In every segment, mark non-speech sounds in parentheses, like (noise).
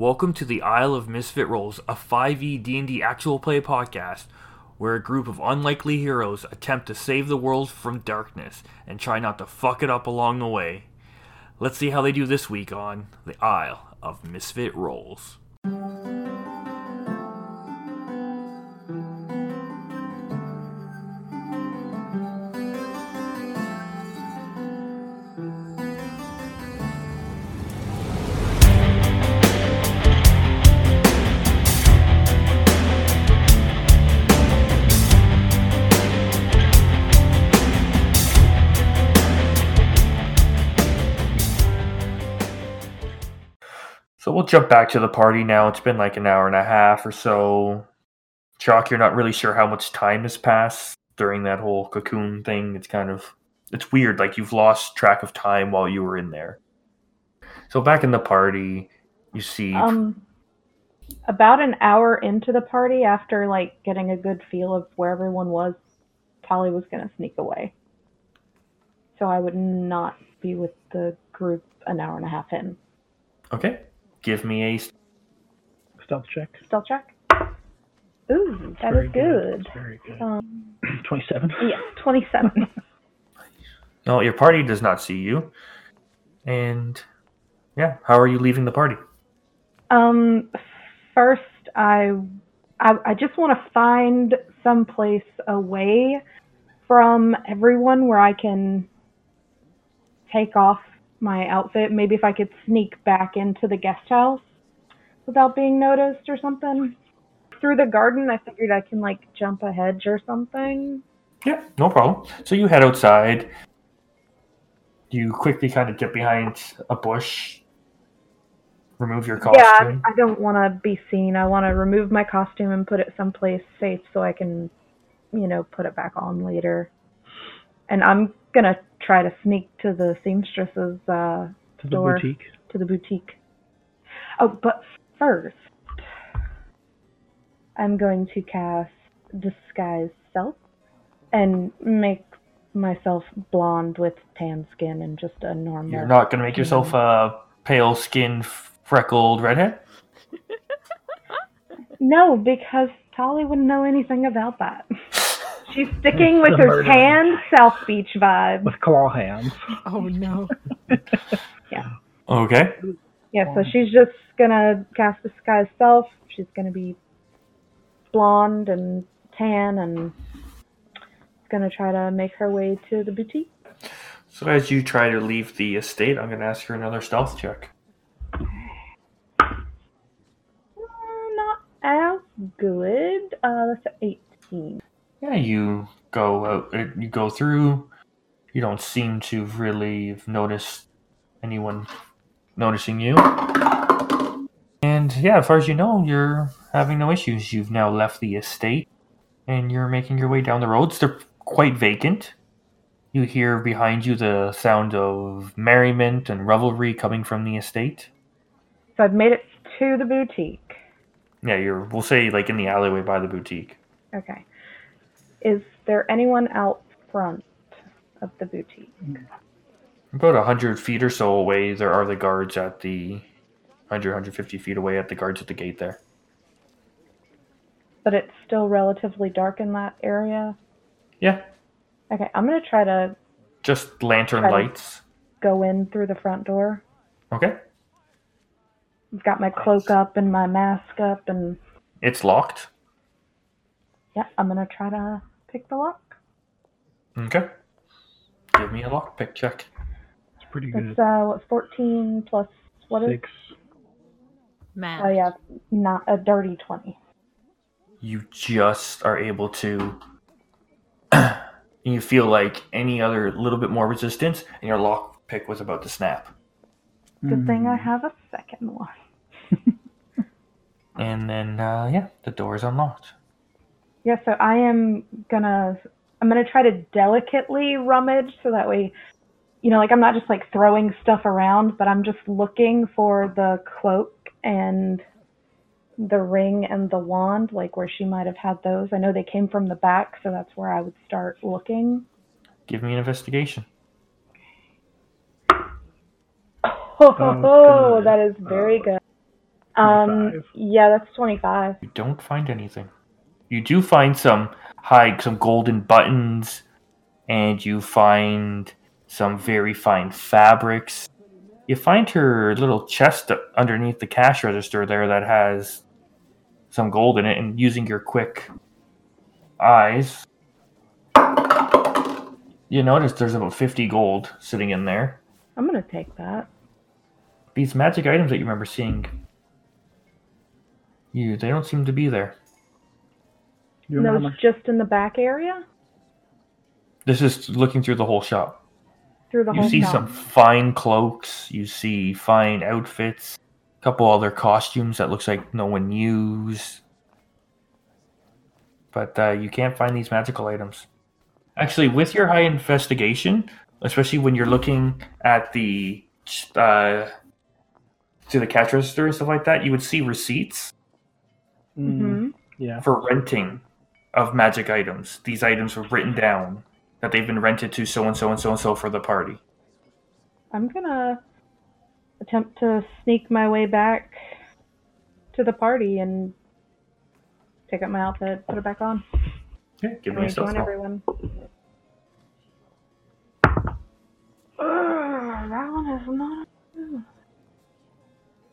Welcome to the Isle of Misfit Rolls, a 5e D&D actual play podcast where a group of unlikely heroes attempt to save the world from darkness and try not to fuck it up along the way. Let's see how they do this week on the Isle of Misfit Rolls. Jump back to the party now. It's been like an hour and a half or so. Chalk, you're not really sure how much time has passed during that whole cocoon thing. It's kind of it's weird, like you've lost track of time while you were in there. So back in the party, you see Um, about an hour into the party, after like getting a good feel of where everyone was, Tali was gonna sneak away. So I would not be with the group an hour and a half in. Okay. Give me a Stealth check. Stealth check. Ooh, that Very is good. That's very good. Um, (clears throat) 27. yeah, twenty-seven. (laughs) No, your party does not see you. And yeah, how are you leaving the party? Um, first, I, I, I just want to find some place away from everyone where I can take off my outfit. Maybe if I could sneak back into the guest house without being noticed or something. Through the garden, I figured I can like jump a hedge or something. Yeah, no problem. So you head outside. You quickly kind of get behind a bush. Remove your costume. Yeah, I. I don't want to be seen. I want to remove my costume and put it someplace safe so I can, you know, put it back on later. And I'm gonna try to sneak to the seamstress's uh, To the Door. boutique. to the boutique. Oh, but first, I'm going to cast disguise self and make myself blonde with tan skin and just a normal. You're not going to make yourself a pale skinned, freckled redhead? (laughs) No, because Tali wouldn't know anything about that. (laughs) She's sticking with her murder. tan South Beach vibe. With claw hands. (laughs) Oh no. (laughs) Yeah. Okay. Yeah, so she's just gonna cast the disguise self. She's gonna be blonde and tan and gonna try to make her way to the boutique. So as you try to leave the estate, I'm going to ask you another stealth check. Uh, not as good. Uh, that's an 18. Yeah, you go out, uh, you go through. You don't seem to really have noticed anyone noticing you. And yeah, as far as you know, you're having no issues. You've now left the estate and you're making your way down the roads. They're quite vacant. You hear behind you the sound of merriment and revelry coming from the estate. So I've made it to the boutique. Yeah, you're, we'll say, like in the alleyway by the boutique. Okay. Is there anyone out front of the boutique? Hmm. About 100 feet or so away, there are the guards at the 100, 150 feet away at the guards at the gate there. But it's still relatively dark in that area. Yeah, Okay, I'm gonna try to just lantern lights. go in through the front door. Okay. I've got my cloak up and my mask up, and It's locked. yeah, I'm gonna try to pick the lock. Okay. Give me a lockpick check. It's pretty good. It's uh, what, 14 plus what is? Six. Math. Oh yeah, not a dirty 20. You just are able to. (clears throat) you feel like any other little bit more resistance, and your lockpick was about to snap. Good thing I Mm. have a second one. (laughs) And then, uh, yeah, the door is unlocked. Yeah, so I am gonna I'm gonna try to delicately rummage so that way you know, like I'm not just like throwing stuff around, but I'm just looking for the cloak and the ring and the wand, like where she might have had those. I know they came from the back, so that's where I would start looking. Give me an investigation. (laughs) Oh, Oh, that is very good. Um, 25. yeah, that's 25. You don't find anything. You do find some high, some golden buttons, and you find some very fine fabrics. You find her little chest underneath the cash register there that has some gold in it, and using your quick eyes, you notice there's about 50 gold sitting in there. I'm gonna take that. These magic items that you remember seeing, you they don't seem to be there. You remember how Those just in the back area? This is looking through the whole shop. Through the You whole see shop. some fine cloaks. You see fine outfits. A couple other costumes that looks like no one used. But uh, you can't find these magical items. Actually, with your high investigation, especially when you're looking at the uh, to the cash register and stuff like that, you would see receipts Mm, hmm yeah. for renting of magic items. These items were written down that they've been rented to so and so and so and so for the party. I'm gonna attempt to sneak my way back to the party and pick up my outfit, put it back on, Okay, give me a stealth rejoin roll. everyone. Ugh, that one is not.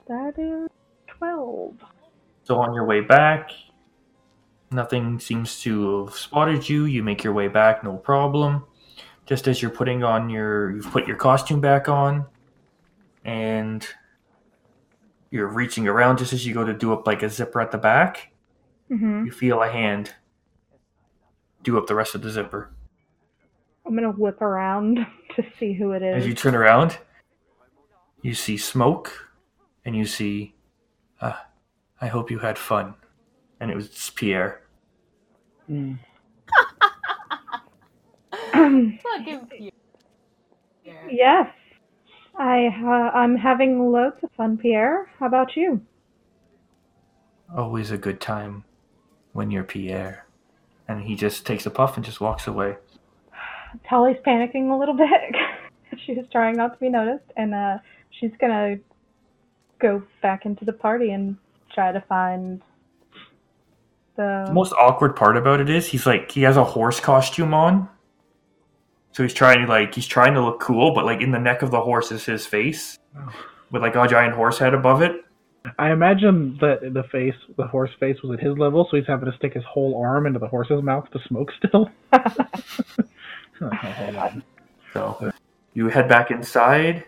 That is twelve. So on your way back, nothing seems to have spotted you. You make your way back, no problem. Just as you're putting on your, you've put your costume back on, and you're reaching around just as you go to do up like a zipper at the back. hmm You feel a hand do up the rest of the zipper. I'm gonna whip around (laughs) to see who it is. As you turn around, you see smoke, and you see, ah, I hope you had fun. And it was Pierre. Mm. Fucking you. yes, I uh, I'm having loads of fun, Pierre. How about you? Always a good time when you're Pierre. And he just takes a puff and just walks away. Tally's panicking a little (laughs) bit. she was trying not to be noticed, and uh, she's gonna go back into the party and try to find the. The most awkward part about it is he's like he has a horse costume on. So he's trying to like he's trying to look cool, but like in the neck of the horse is his face. Oh. With like a giant horse head above it. I imagine that the face, the horse face, was at his level, so he's having to stick his whole arm into the horse's mouth to smoke still. Oh. (laughs) So you head back inside.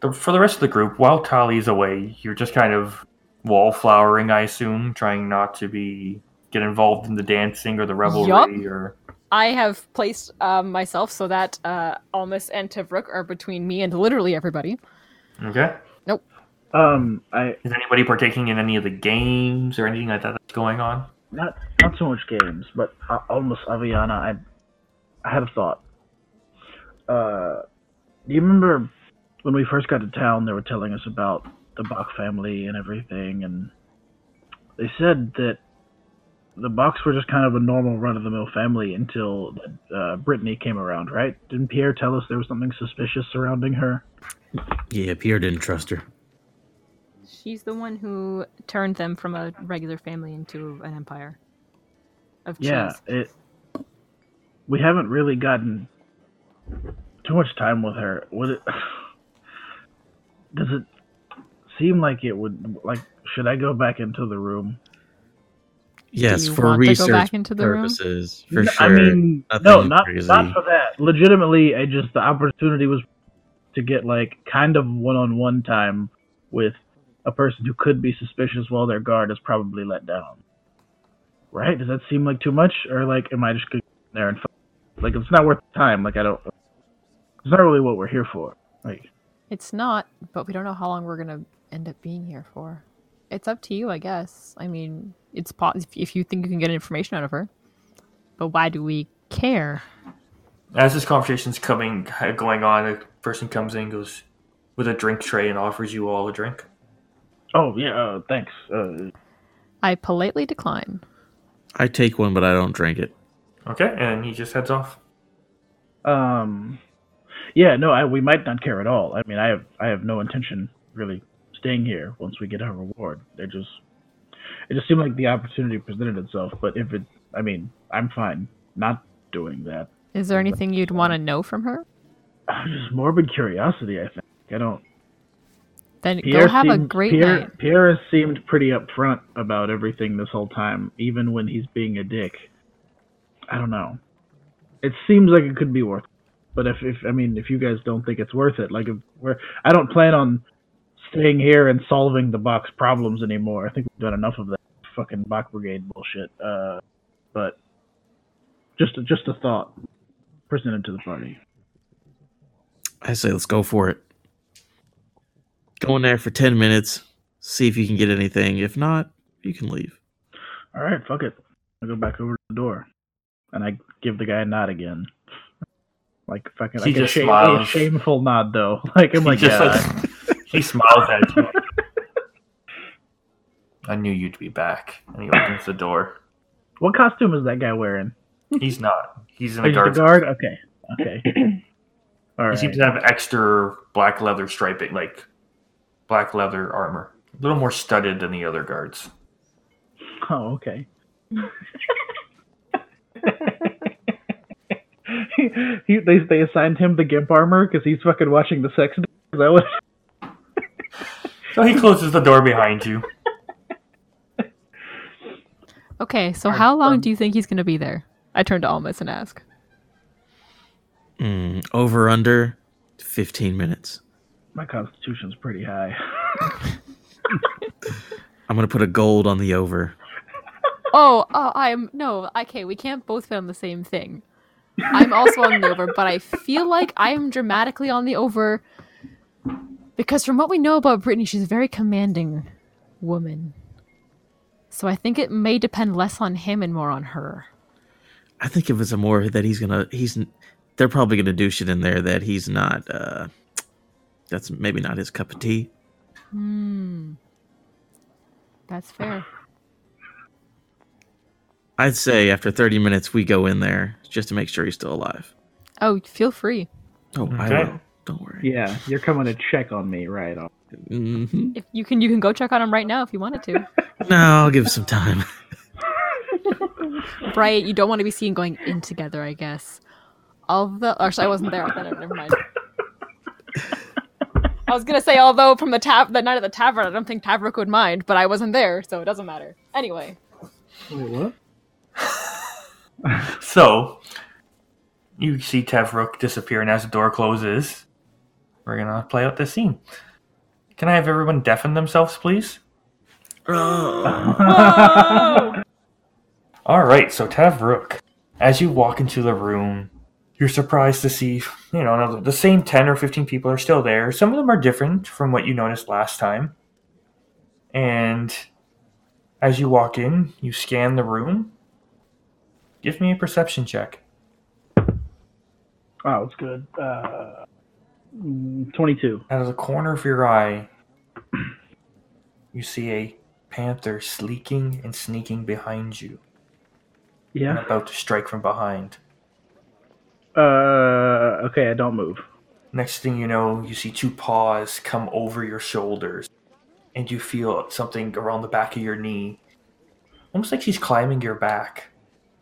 The, for the rest of the group, while Tali's away, you're just kind of wallflowering, I assume, trying not to be get involved in the dancing or the revelry or I have placed um, myself so that uh, Almas and Tivruk are between me and literally everybody. okay. Um, I Is anybody partaking in any of the games or anything like that that's going on? not not so much games, but uh, Almas Aviana. I I had a thought. Uh, do you remember when we first got to town? They were telling us about the Bach family and everything, and they said that the Bachs were just kind of a normal run-of-the-mill family until uh, Brittany came around, right? Didn't Pierre tell us there was something suspicious surrounding her? Yeah, Pierre didn't trust her. She's the one who turned them from a regular family into an empire of cheese. Yeah, it. We haven't really gotten too much time with her. Would it? (sighs) Does it seem like it would? Like, should I go back into the room? Yes, for want go research back into the room? purposes, for N- sure. I mean, Nothing no, not crazy. not for that. Legitimately, I just the opportunity was to get like kind of one-on-one time with a person who could be suspicious while their guard is probably let down. Right? Does that seem like too much, or like am I just going there and f- like it's not worth the time? Like I don't. It's not really what we're here for. Like It's not, but we don't know how long we're gonna end up being here for. It's up to you, I guess. I mean, it's po- if, if you think you can get information out of her. But why do we care? As this conversation's coming going on, a person comes in, goes with a drink tray, and offers you all a drink. Oh yeah, uh, thanks. Uh, I politely decline. I take one, but I don't drink it. Okay, and he just heads off. um, yeah, no, I, we might not care at all. I mean, I have I have no intention really staying here once we get our reward. They just it just seemed like the opportunity presented itself. But if it, I mean, I'm fine not doing that. Is there anything you'd want to know from her? (sighs) Just morbid curiosity. I think I don't. Then Pierre go have a great Pierre, night. Pierre seemed pretty upfront about everything this whole time, even when he's being a dick. I don't know. It seems like it could be worth. But if, if I mean, if you guys don't think it's worth it, like if we're, I don't plan on staying here and solving the Bachs problems anymore. I think we've done enough of that fucking Bach Brigade bullshit. Uh, but just a, just a thought presented to the party. I say let's go for it. Go in there for 10 minutes, see if you can get anything. If not, you can leave. All right, fuck it. I go back over to the door, and I give the guy a nod again, like fucking He like a, just shame, smiles. a shameful nod though. (laughs) Like I'm He like, just, yeah. like, he smiles at you. (laughs) I knew you'd be back. And he opens the door. what costume is that guy wearing? He's not. He's in Oh, a guard. guard. Okay, okay. (clears throat) All He seems to have extra black leather striping, like black leather armor. A little more studded than the other guards. Oh, okay. (laughs) he, he, they they assigned him the gimp armor because he's fucking watching the sex. Is that what? So he closes the door behind you. Okay, so how long do you think he's going to be there? I turn to Almas and ask. Mm, over under 15 minutes. My constitution's pretty high. (laughs) I'm going to put a gold on the over. Oh, uh, I'm no. Okay, we can't both fit on the same thing. I'm also on the over, but I feel like I am dramatically on the over because from what we know about Brittany, she's a very commanding woman. So I think it may depend less on him and more on her. I think if it's a more that he's gonna he's they're probably gonna do shit in there that he's not uh that's maybe not his cup of tea. Hmm. That's fair. I'd say after 30 minutes we go in there just to make sure he's still alive. Oh, feel free. Oh, I Okay. will. Don't worry. yeah, you're coming to check on me, right? hmm If you can, you can go check on him right now if you wanted to. (laughs) No, I'll give it some time. (laughs) Right, you don't want to be seen going in together, I guess. Although, actually, I wasn't there. I thought, never mind. I was gonna say, although from the tab, the night at the tavern, I don't think Tavrook would mind, but I wasn't there, so it doesn't matter. Anyway, Wait, what? (laughs) So you see Tevrook disappear, and as the door closes, we're gonna play out this scene. Can I have everyone deafen themselves, please? (laughs) All right, so Tavrook, as you walk into the room, you're surprised to see, you know, the same 10 or 15 people are still there. Some of them are different from what you noticed last time. And as you walk in, you scan the room. Give me a perception check. Oh, it's good. Uh, mm, 22. Out of the corner of your eye, you see a panther sleeking and sneaking behind you and Yeah. about to strike from behind. Uh, okay, I don't move. Next thing you know, you see two paws come over your shoulders, and you feel something around the back of your knee. Almost like she's climbing your back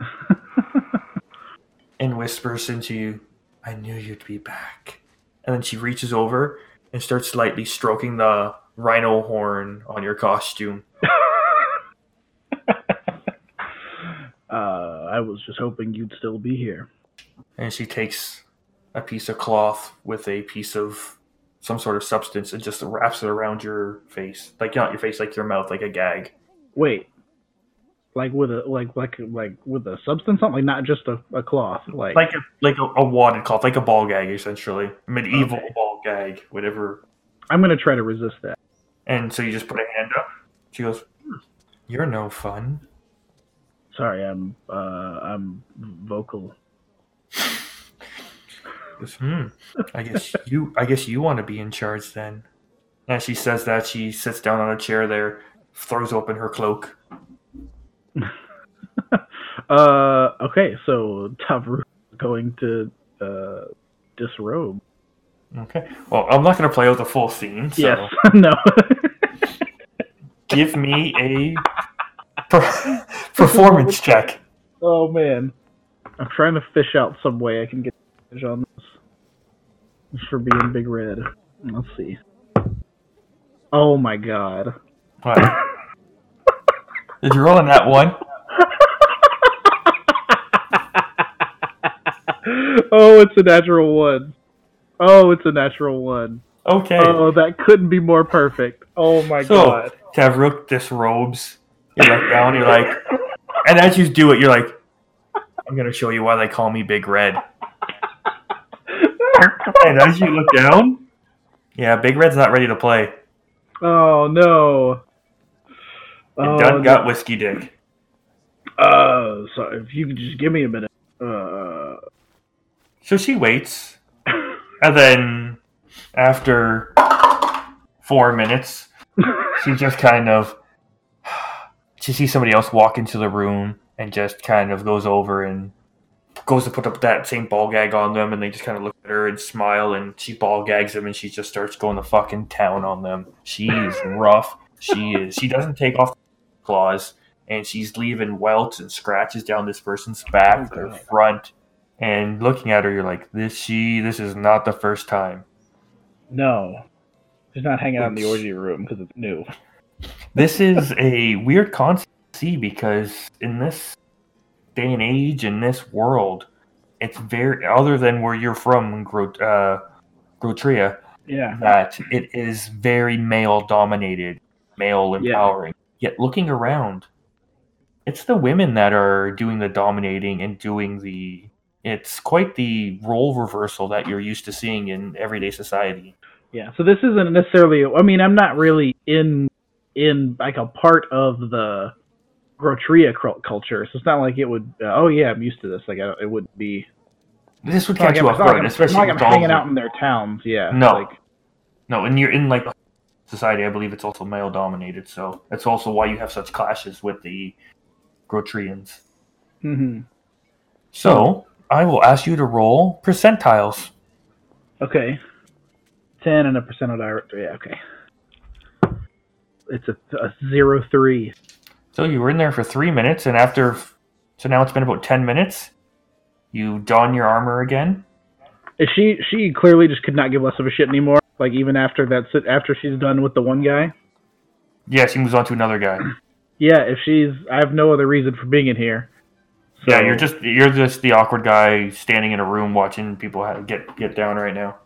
(laughs) and whispers into you, I knew you'd be back. And then she reaches over and starts lightly stroking the rhino horn on your costume. (laughs) uh, I was just hoping you'd still be here. And she takes a piece of cloth with a piece of some sort of substance and just wraps it around your face. Like not your face, like your mouth, like a gag. Wait. Like with a like like like with a substance, something like not just a, a cloth. Like, Like a like a, a wadded cloth, like a ball gag essentially. Medieval Okay. ball gag, whatever. I'm gonna try to resist that. And so you just put a hand up. She goes, "Hmm, You're no fun. Sorry, I'm uh I'm vocal. Goes, hmm. I guess (laughs) you I guess you want to be in charge then. As she says that, she sits down on a chair there, throws open her cloak. (laughs) uh, okay, so Tavru is going to uh disrobe. Okay. Well, I'm not going to play out the full scene. So Yes, (laughs) no. give me a per- (laughs) performance check. Oh man, I'm trying to fish out some way I can get on this. For being big red. Let's see. Oh my god. What? Did you roll on that one? (laughs) oh, it's a natural one. Oh, it's a natural one. Okay. Oh, that couldn't be more perfect. Oh my so god. Tavruk disrobes. You look down. You're like, and as you do it, you're like, I'm gonna show you why they call me Big Red. And as you look down, yeah, Big Red's not ready to play. Oh no. And Oh, no. got whiskey dick. Uh, so if you could just give me a minute. Uh, So she waits, and then after four minutes, she just kind of she sees somebody else walk into the room and just kind of goes over and goes to put up that same ball gag on them, and they just kind of look at her and smile, and she ball gags them, and she just starts going to fucking town on them. She's rough. She is. She doesn't take off the claws, and she's leaving welts and scratches down this person's back, Oh, their God. front, and looking at her, you're like, this she. This is not the first time. no. She's not hanging out in the orgy room because it's new. This is a weird concept to see because in this day and age, in this world, it's very other than where you're from, uh, Grotria, Yeah. that it is very male dominated, male empowering. Yet looking around, it's the women that are doing the dominating and doing the. It's quite the role reversal that you're used to seeing in everyday society. Yeah. So this isn't necessarily. I mean, I'm not really in in like a part of the Grotria culture, so it's not like it would. Uh, oh yeah, I'm used to this. Like I don't, it would be. This would catch like you off like guard, I'm, especially like I'm hanging the- out in their towns. Yeah. No. Like, No, and you're in like society. I believe it's also male dominated, so that's also why you have such clashes with the Grotrians. Mm-hmm. So I will ask you to roll percentiles. Okay. Ten and a percentile of direct. Yeah. Okay. It's a, a zero three. So you were in there for three minutes, and after, so now it's been about ten minutes. You don your armor again. Is she she clearly just could not give less of a shit anymore. Like even after that, sit- after she's done with the one guy. Yeah, she moves on to another guy. (clears throat) Yeah, if she's, I have no other reason for being in here. yeah, you're just you're just the awkward guy standing in a room watching people get get down right now.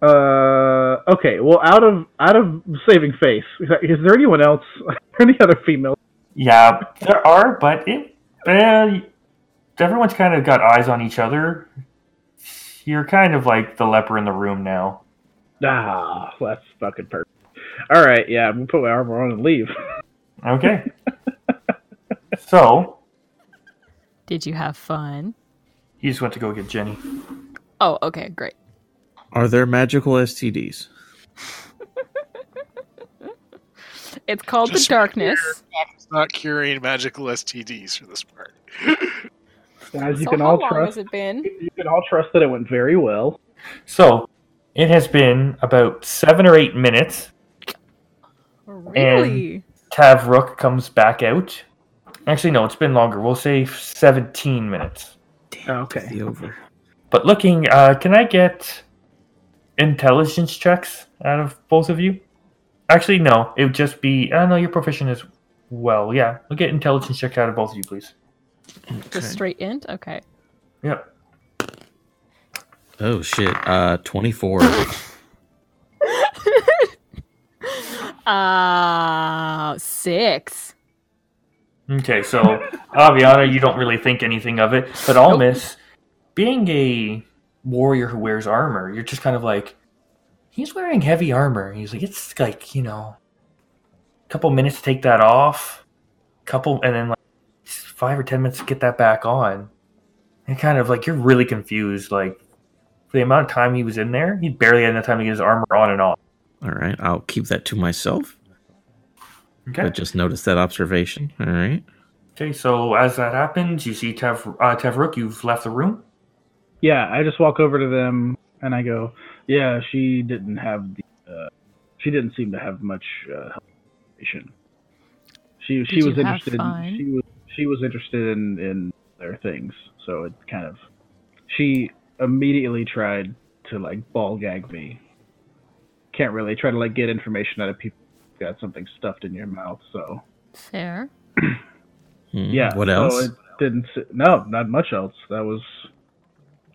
Uh, okay. Well, out of out of saving face, is there- anyone else? (laughs) Any other female? Yeah, there are, but it, uh, everyone's kind of got eyes on each other. You're kind of like the leper in the room now. Ah, that's fucking perfect. All right, yeah, I'm gonna put my armor on and leave. (laughs) Okay. (laughs) so Did you have fun? he just went to go get Jenny. Oh, okay, great. Are there magical STDs? (laughs) It's called Just the darkness. It's not curing magical STDs for this part. Guys, you so can how all long trust. has it been? You can all trust that it went very well. So it has been about seven or eight minutes. Really? Tav Rook comes back out. Actually, no, it's been longer. We'll say 17 minutes. Okay. The over. But looking, uh, can I get intelligence checks out of both of you? Actually, no. It would just be. I uh, know you're proficient as well. Yeah, we'll get intelligence checks out of both of you, please. Just straight int? Okay. Yep. Oh shit. Uh, twenty four. Uh, six. Okay, so Aviana, you don't really think anything of it, but Almis, being a warrior who wears armor, you're just kind of like, he's wearing heavy armor. He's like, it's like you know, a couple minutes to take that off, couple, and then like five or ten minutes to get that back on. And kind of like you're really confused. Like for the amount of time he was in there, he barely had enough time to get his armor on and off. All right, I'll keep that to myself. Okay. But just notice that observation. All right. Okay, so as that happens, you see Tev, uh, Tevrook, you've left the room. Yeah, I just walk over to them and I go, "Yeah, she didn't have the. Uh, she didn't seem to have much uh, health information." She she Did was interested. In, she was she was interested in in their things, so it kind of. She immediately tried to like ball gag me. Can't really try to like get information out of people. who Got something stuffed in your mouth, so Fair. (clears throat) Hmm, yeah. What so else? it didn't. No, not much else. That was.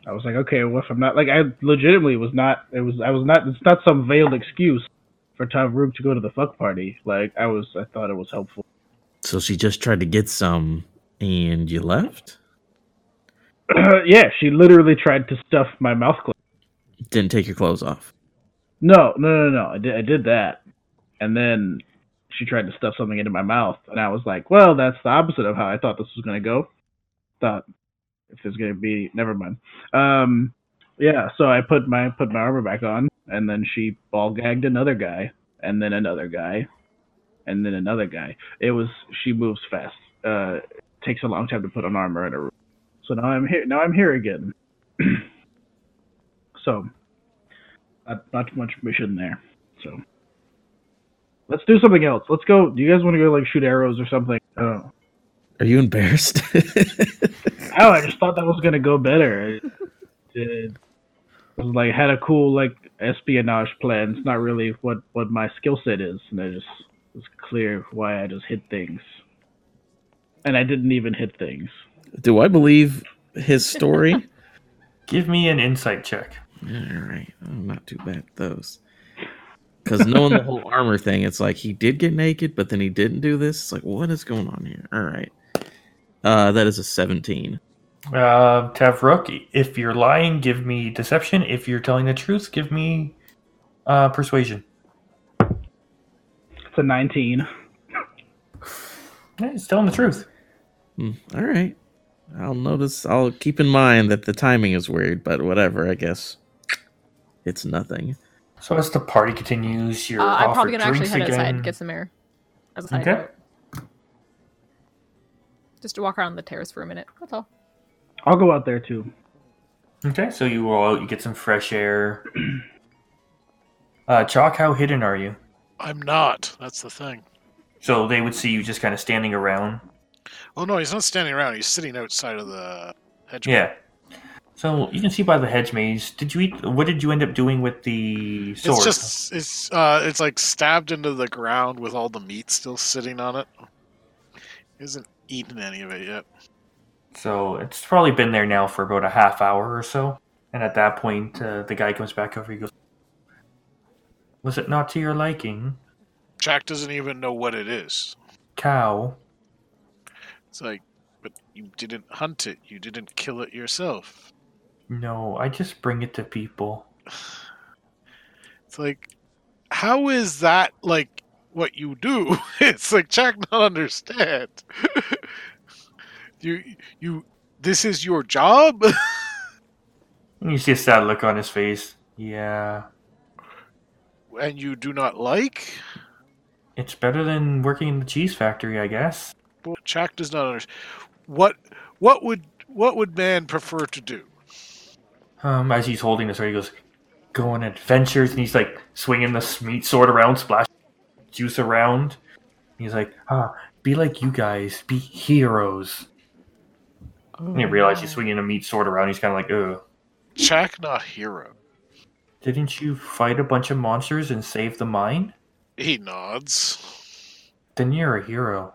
I was like, okay, well, if I'm not like I legitimately was not. It was I was not. It's not some veiled excuse for Tavruk to go to the fuck party. Like I was. I thought it was helpful. So she just tried to get some, and you left. (clears throat) yeah, she literally tried to stuff my mouth closed. Didn't take your clothes off. No, no, no, no. I did, I did that, and then she tried to stuff something into my mouth, and I was like, "Well, that's the opposite of how I thought this was gonna go." Thought if there's gonna be, never mind. Um, yeah. So I put my put my armor back on, and then she ball gagged another guy, and then another guy, and then another guy. It was she moves fast. Uh, takes a long time to put on armor in a room. So now I'm here. Now I'm here again. (clears throat) so not, not much mission there. So let's do something else. Let's go. Do you guys want to go like shoot arrows or something? I don't know. Are you embarrassed? (laughs) Oh, I just thought that was gonna go better. It, it was like had a cool like espionage plan. It's not really what what my skill set is, and I just it was clear why I just hit things, and I didn't even hit things. Do I believe his story? (laughs) Give me an insight check. All right, I'm not too bad at those. Because knowing the whole armor thing, it's like he did get naked, but then he didn't do this. It's like, what is going on here? All right, uh, that is a 17. Uh, Tavrok, if you're lying, give me deception. If you're telling the truth, give me uh, persuasion. It's a nineteen. Yeah, he's telling the truth. Hmm, all right, I'll notice. I'll keep in mind that the timing is weird, but whatever. I guess it's nothing. So as the party continues, you're Uh, I'm probably gonna actually head again. outside get some air. As a side Okay. note. Just to walk around the terrace for a minute. That's all. I'll go out there too. Okay, so you go out, you get some fresh air. (clears throat) Uh, Chalk, how hidden are you? I'm not. That's the thing. So they would see you just kind of standing around. Oh no, he's not standing around. He's sitting outside of the hedge. Maze. Yeah. So you can see by the hedge maze. Did you eat? What did you end up doing with the sword? It's just it's uh it's like stabbed into the ground with all the meat still sitting on it. He hasn't eaten any of it yet. So it's probably been there now for about a half hour or so. And at that point, uh, the guy comes back over. He goes, "Was it not to your liking, Chak doesn't even know what it is. cow?" It's like, but you didn't hunt it. You didn't kill it yourself. No, I just bring it to people. (sighs) It's like, how is that like what you do? (laughs) It's like Chak not understand. (laughs) you you this is your job. (laughs) You see a sad look on his face. Yeah, and you do not like? it's better than working in the cheese factory, I guess. Well, Chak does not understand. What what would what would man prefer to do? Um, as he's holding sword, he goes, "Go on adventures," and he's like swinging the meat sword around, splash juice around. He's like, "Ah, be like you guys, be heroes." And you realize he's swinging a meat sword around. He's kind of like, "Ugh." Chak not hero. Didn't you fight a bunch of monsters and save the mine? He nods. Then you're a hero.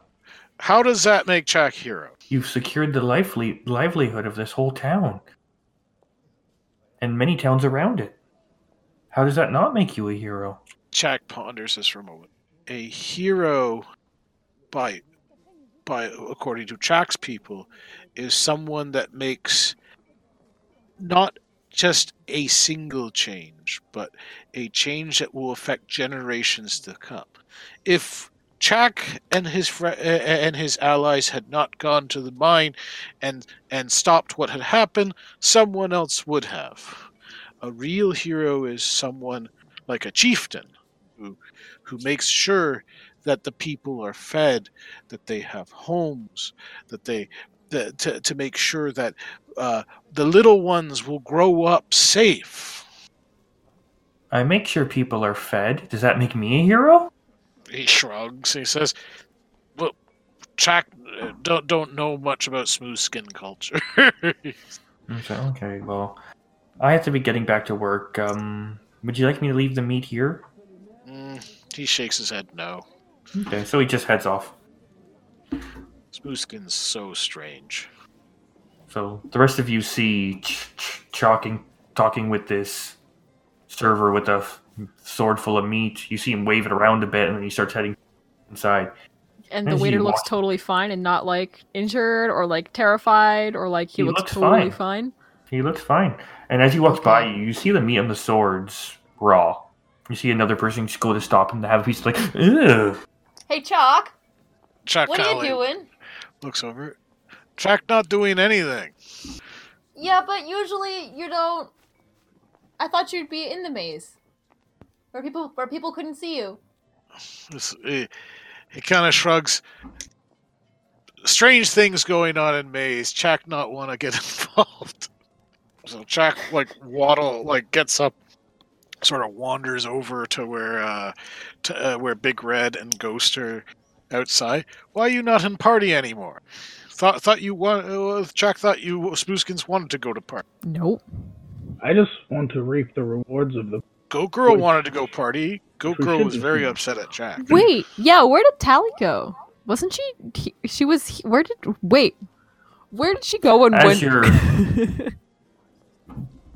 How does that make Chak hero? You've secured the lively- livelihood of this whole town. And many towns around it. How does that not make you a hero? Chak ponders this for a moment. A hero, by by according to Chak's people, is someone that makes not just a single change, but a change that will affect generations to come. If Chak and his fr- and his allies had not gone to the mine and and stopped what had happened, someone else would have. A real hero is someone like a chieftain who who makes sure that the people are fed, that they have homes, that they that, to to make sure that uh, the little ones will grow up safe. I make sure people are fed. Does that make me a hero? He shrugs. He says, "Well, Chak don't don't know much about smooth skin culture. (laughs) Okay, okay, well, I have to be getting back to work. Um, would you like me to leave the meat here? Mm, he shakes his head no. Okay, so he just heads off. Smooth skin's so strange. So the rest of you see Ch- Ch- Chalking talking with this server with a f- sword full of meat. You see him wave it around a bit, and then he starts heading inside. And the waiter looks walk- totally fine and not like injured or like terrified or like he, He looks, looks totally fine. fine. He looks fine, and as he walks by Okay. you, you see the meat on the swords raw. You see another person just go to stop him to have a piece, like, ugh. Hey Chalk, Chak what are you doing? looks over. Chak not doing anything. Yeah, but usually you don't. I thought you'd be in the maze, where people where people couldn't see you. This, he he kind of shrugs. Strange things going on in Maze. Chak not want to get (laughs) involved. So Chak like waddle like gets up, sort of wanders over to where uh, to, uh where Big Red and Ghost are outside. Why are you not in party anymore? Thought thought you want uh, Chak thought you Spookskins wanted to go to party. Nope. I just want to reap the rewards of the. Go Girl wanted to go party. Go Girl was very upset at Chak. Wait, yeah, where did Tally go? Wasn't she? She was. Where did? Wait, where did she go and As when? you're- (laughs)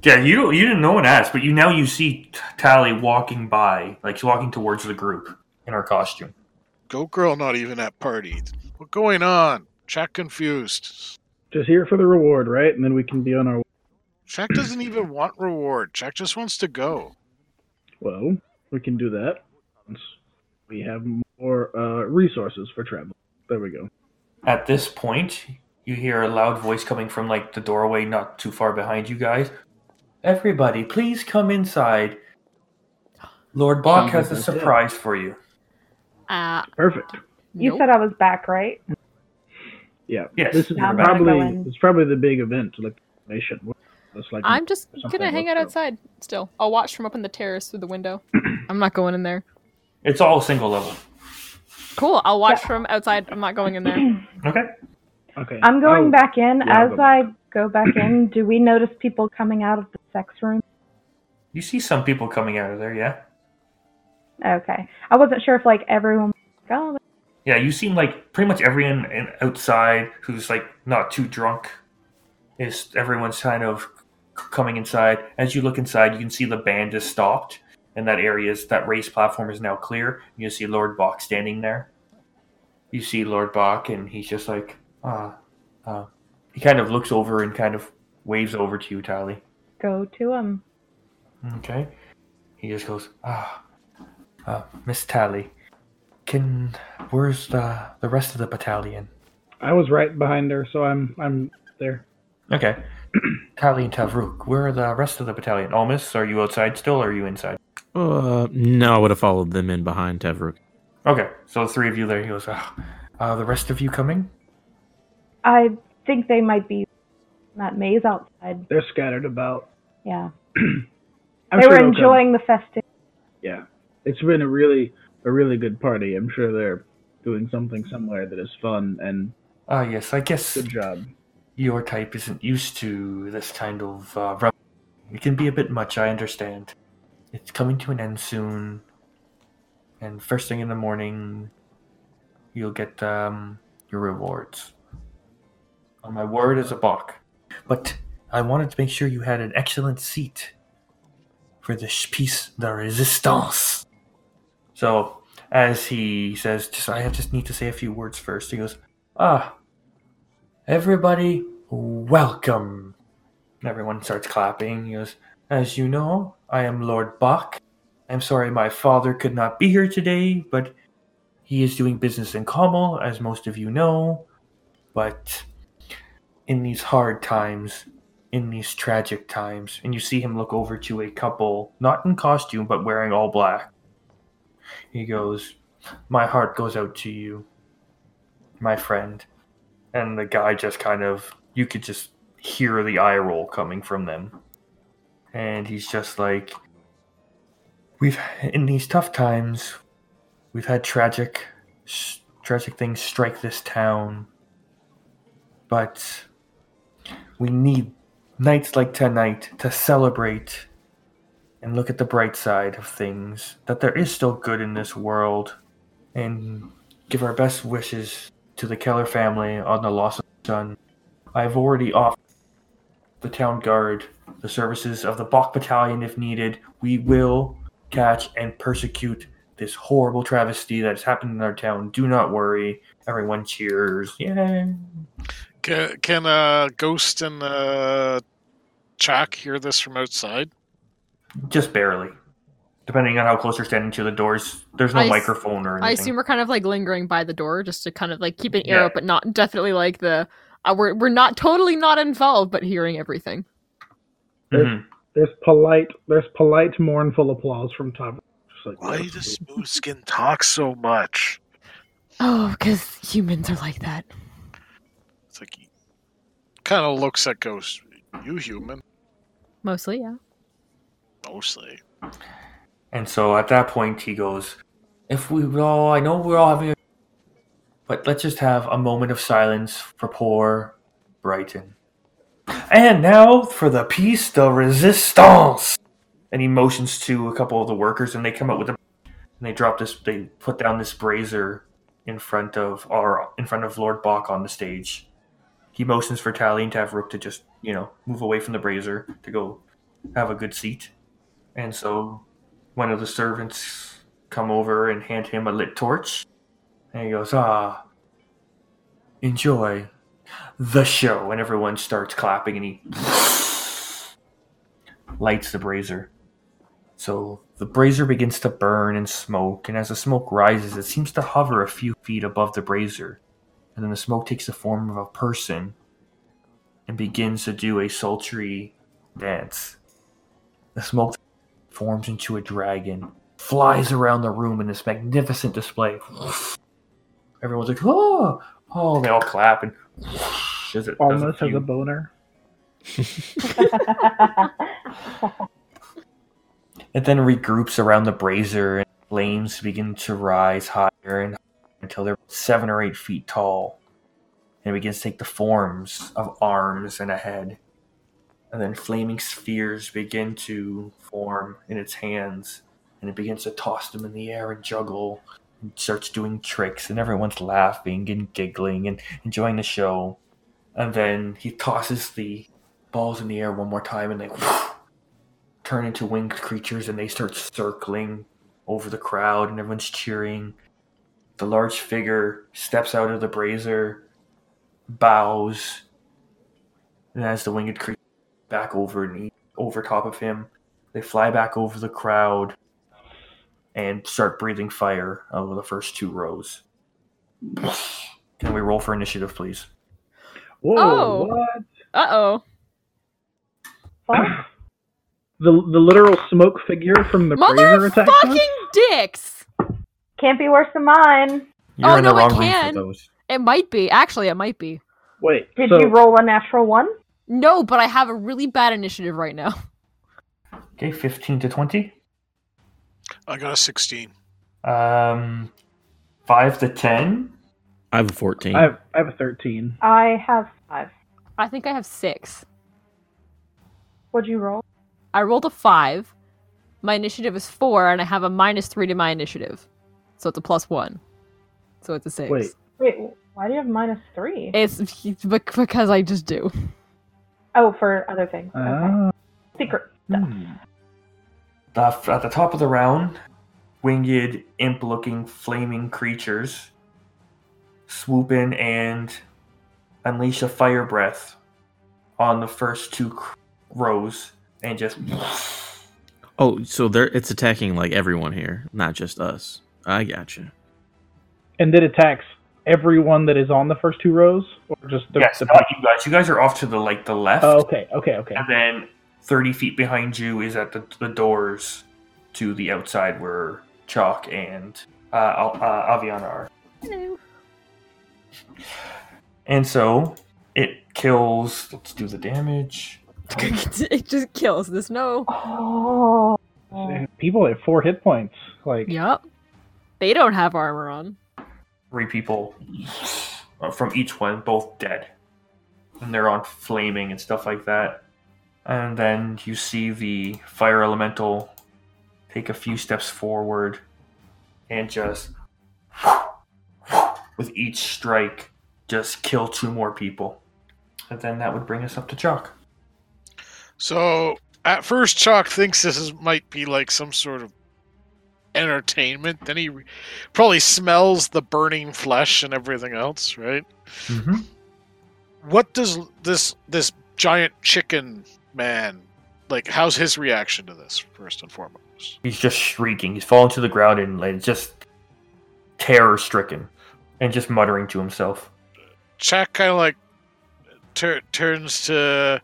Yeah, you you didn't. know one asked, but you now you see T- Tally walking by, like she's walking towards the group in her costume. Go Girl not even at party. What going on? Chak confused. Just here for the reward, right? And then we can be on our way. Chak doesn't even want reward. Chak just wants to go. Well, we can do that once we have more uh, resources for travel. There we go. At this point, you hear a loud voice coming from like the doorway, not too far behind you guys. Everybody, please come inside. Lord Bach has a surprise for you. Uh, Perfect. You nope. said I was back, right? Yeah. Yes. This is I'm gonna probably go in. it's probably the big event, like nation. It's like I'm just gonna hang out looks outside still. I'll watch from up in the terrace through the window. (clears throat) I'm not going in there. It's all single level. Cool. I'll watch Yeah. from outside. I'm not going in there. (clears throat) Okay. okay. I'm going Oh, back in. yeah, As go I go back in, (clears throat) do we notice people coming out of the sex room? You see some people coming out of there, yeah? Okay. I wasn't sure if like everyone was like, oh, Yeah, you seem like pretty much everyone outside who's like not too drunk is everyone's kind of coming inside. As you look inside, you can see the band is stopped, and that area is that race platform is now clear. You see Lord Bach standing there. You see Lord Bach, and he's just like, ah, uh, he kind of looks over and kind of waves over to you, Tally. go to him. Okay. He just goes, ah, uh, Miss Tally, can where's the the rest of the battalion? I was right behind her, so I'm I'm there. Okay. Tally and Tavruk, where are the rest of the battalion? Almus, are you outside still or are you inside? Uh, no, I would have followed them in behind Tavruk. Okay, so the three of you there. He goes, ah, uh, the rest of you coming? I think they might be in that maze outside. They're scattered about. Yeah. (clears throat) They sure were they'll come. enjoying the festive. Yeah, it's been a really a really good party. I'm sure they're doing something somewhere that is fun and Ah, yes, I guess good job. Your type isn't used to this kind of uh, rum. It can be a bit much, I understand. It's coming to an end soon, and first thing in the morning, you'll get um, your rewards. On my word as a Bach. But I wanted to make sure you had an excellent seat for this piece de resistance. So, as he says, just I just need to say a few words first. He goes, Ah, everybody, welcome. Everyone starts clapping. He goes, As you know, I am Lord Bach. I'm sorry my father could not be here today, but he is doing business in Kamal, as most of you know. But in these hard times, in these tragic times, and you see him look over to a couple, not in costume, but wearing all black. He goes, My heart goes out to you, my friend. And the guy just kind of, you could just hear the eye roll coming from them. And he's just like, We've, in these tough times, we've had tragic tragic things strike this town. But we need nights like tonight to celebrate and look at the bright side of things. That there is still good in this world. And give our best wishes to the Keller family on the loss of their son. I've already offered the town guard the services of the Bach Battalion if needed. We will catch and persecute this horrible travesty that has happened in our town. Do not worry. Everyone cheers. Yay. Can, can uh, Ghost and uh, Chak hear this from outside? Just barely. Depending on how close you're standing to the doors, there's no I s- microphone or anything. I assume we're kind of like lingering by the door just to kind of like keep an ear Yeah. out, but not definitely like the uh, we're we're not totally not involved, but hearing everything. Mhm. There's polite, there's polite, mournful applause from Tom. Like, Why does Smooth Skin talk so much? Oh, because humans are like that. It's like he kind of looks at Ghost. You human, Mostly, yeah. mostly. And so at that point, he goes, If we all, I know we're all having a. But let's just have a moment of silence for poor Brighton. And now for the piece de resistance! And he motions to a couple of the workers, and they come out with a. And they drop this, they put down this brazier in front of our, in front of Lord Bach on the stage. He motions for Taline to have Rook to just, you know, move away from the brazier to go have a good seat. And so one of the servants come over and hand him a lit torch. And he goes, ah, enjoy the show. And everyone starts clapping and he (laughs) lights the brazier. So the brazier begins to burn and smoke. And as the smoke rises, it seems to hover a few feet above the brazier. And then the smoke takes the form of a person and begins to do a sultry dance. The smoke forms into a dragon, flies around the room in this magnificent display. Everyone's like, oh, oh, they all clap and as it Almost has a boner. (laughs) It then regroups around the brazier and flames begin to rise higher and higher until they're seven or eight feet tall. And it begins to take the forms of arms and a head. And then flaming spheres begin to form in its hands. And it begins to toss them in the air and juggle. And starts doing tricks. And everyone's laughing and giggling and enjoying the show. And then he tosses the balls in the air one more time and they (sniffs) turn into winged creatures and they start circling over the crowd and everyone's cheering. The large figure steps out of the brazier, bows, and as the winged creature back over and over top of him, they fly back over the crowd and start breathing fire over the first two rows. Can we roll for initiative, please? Whoa! Oh. What? Uh oh. The the literal smoke figure from the brazier attack. us? Motherfucking dicks! Can't be worse than mine. You're Oh, in no, the it wrong room can. for those. It might be. Actually, it might be. Wait. Did so, you roll a natural one? No, but I have a really bad initiative right now. Okay, 15 to 20. I got a 16. Um, 5 to 10. I have a 14. I have I have a thirteen. I have five. I think I have six. What'd you roll? I rolled a five. My initiative is four, and I have a minus three to my initiative. So it's a plus one. So it's a six. Wait. Wait, why do you have minus three? It's because I just do. Oh, for other things. Okay. Ah. Secret stuff. Hmm. Uh, at the top of the round, winged, imp looking, flaming creatures swoop in and unleash a fire breath on the first two cr- rows and just. oh, so they're it's attacking like everyone here, not just us. I gotcha. And it attacks everyone that is on the first two rows, or just the, yes, the not you guys. You guys are off to the like the left, Oh, okay, okay, okay. and then thirty feet behind you is at the, the doors to the outside where Chak and uh, uh, Aviana are. Hello. And so it kills. Let's do the damage. (laughs) it just kills. There's no. Oh. People have four hit points. Like Yep. They don't have armor on. three people uh, from each one, both dead. And they're on flaming and stuff like that. And then you see the fire elemental take a few steps forward and just, with each strike, just kill two more people. And then that would bring us up to Chak. So at first, Chak thinks this is, might be like some sort of entertainment. Then he probably smells the burning flesh and everything else, right? Mm-hmm. What does this this giant chicken man like? How's his reaction to this? First and foremost, He's just shrieking. He's fallen to the ground and like, just terror stricken and just muttering to himself. Chak kind of like tur- turns to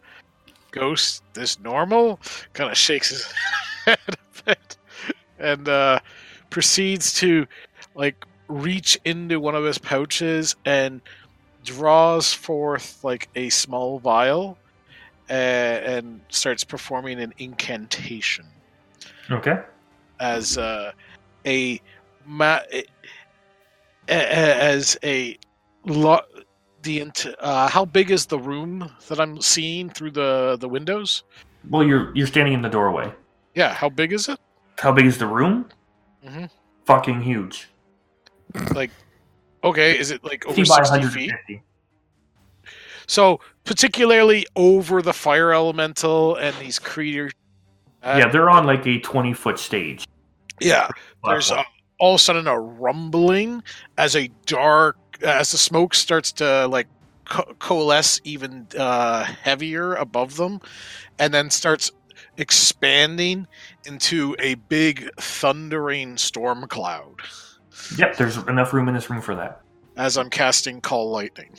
Ghost. This normal? Kind of shakes his (laughs) head a bit and uh, proceeds to like reach into one of his pouches and draws forth like a small vial uh, and starts performing an incantation Okay. as uh, a ma- as a lo- the int- uh, how big is the room that I'm seeing through the the windows? Well, you're you're standing in the doorway. Yeah, how big is it? How big is the room? Mhm. Fucking huge. Like, okay, is it like over 50 sixty feet? 150. So particularly over the fire elemental and these creatures. uh, yeah, they're on like a 20 foot stage. yeah. There's uh, all of a sudden a rumbling as a dark as the smoke starts to like co- coalesce even uh, heavier above them, and then starts expanding into a big thundering storm cloud. Yep, there's enough room in this room for that. As I'm casting call lightning.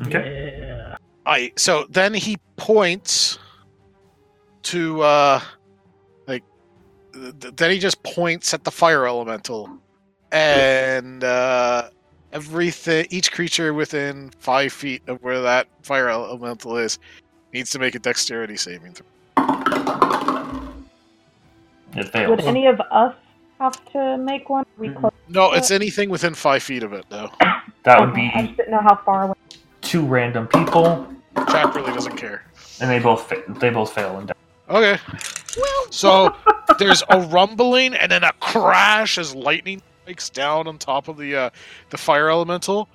Okay. Yeah. I so then he points to uh like th- then he just points at the fire elemental and uh everything each creature within five feet of where that fire elemental is needs to make a dexterity saving throw. It fails. Would any of us have to make one? We close. No, it's anything within five feet of it though. That would Okay, I be just didn't know how far away. Two random people, Chak really doesn't care. and they both fa- they both fail and die. Okay. Well, So there's a rumbling and then a crash as lightning strikes down on top of the uh, the fire elemental.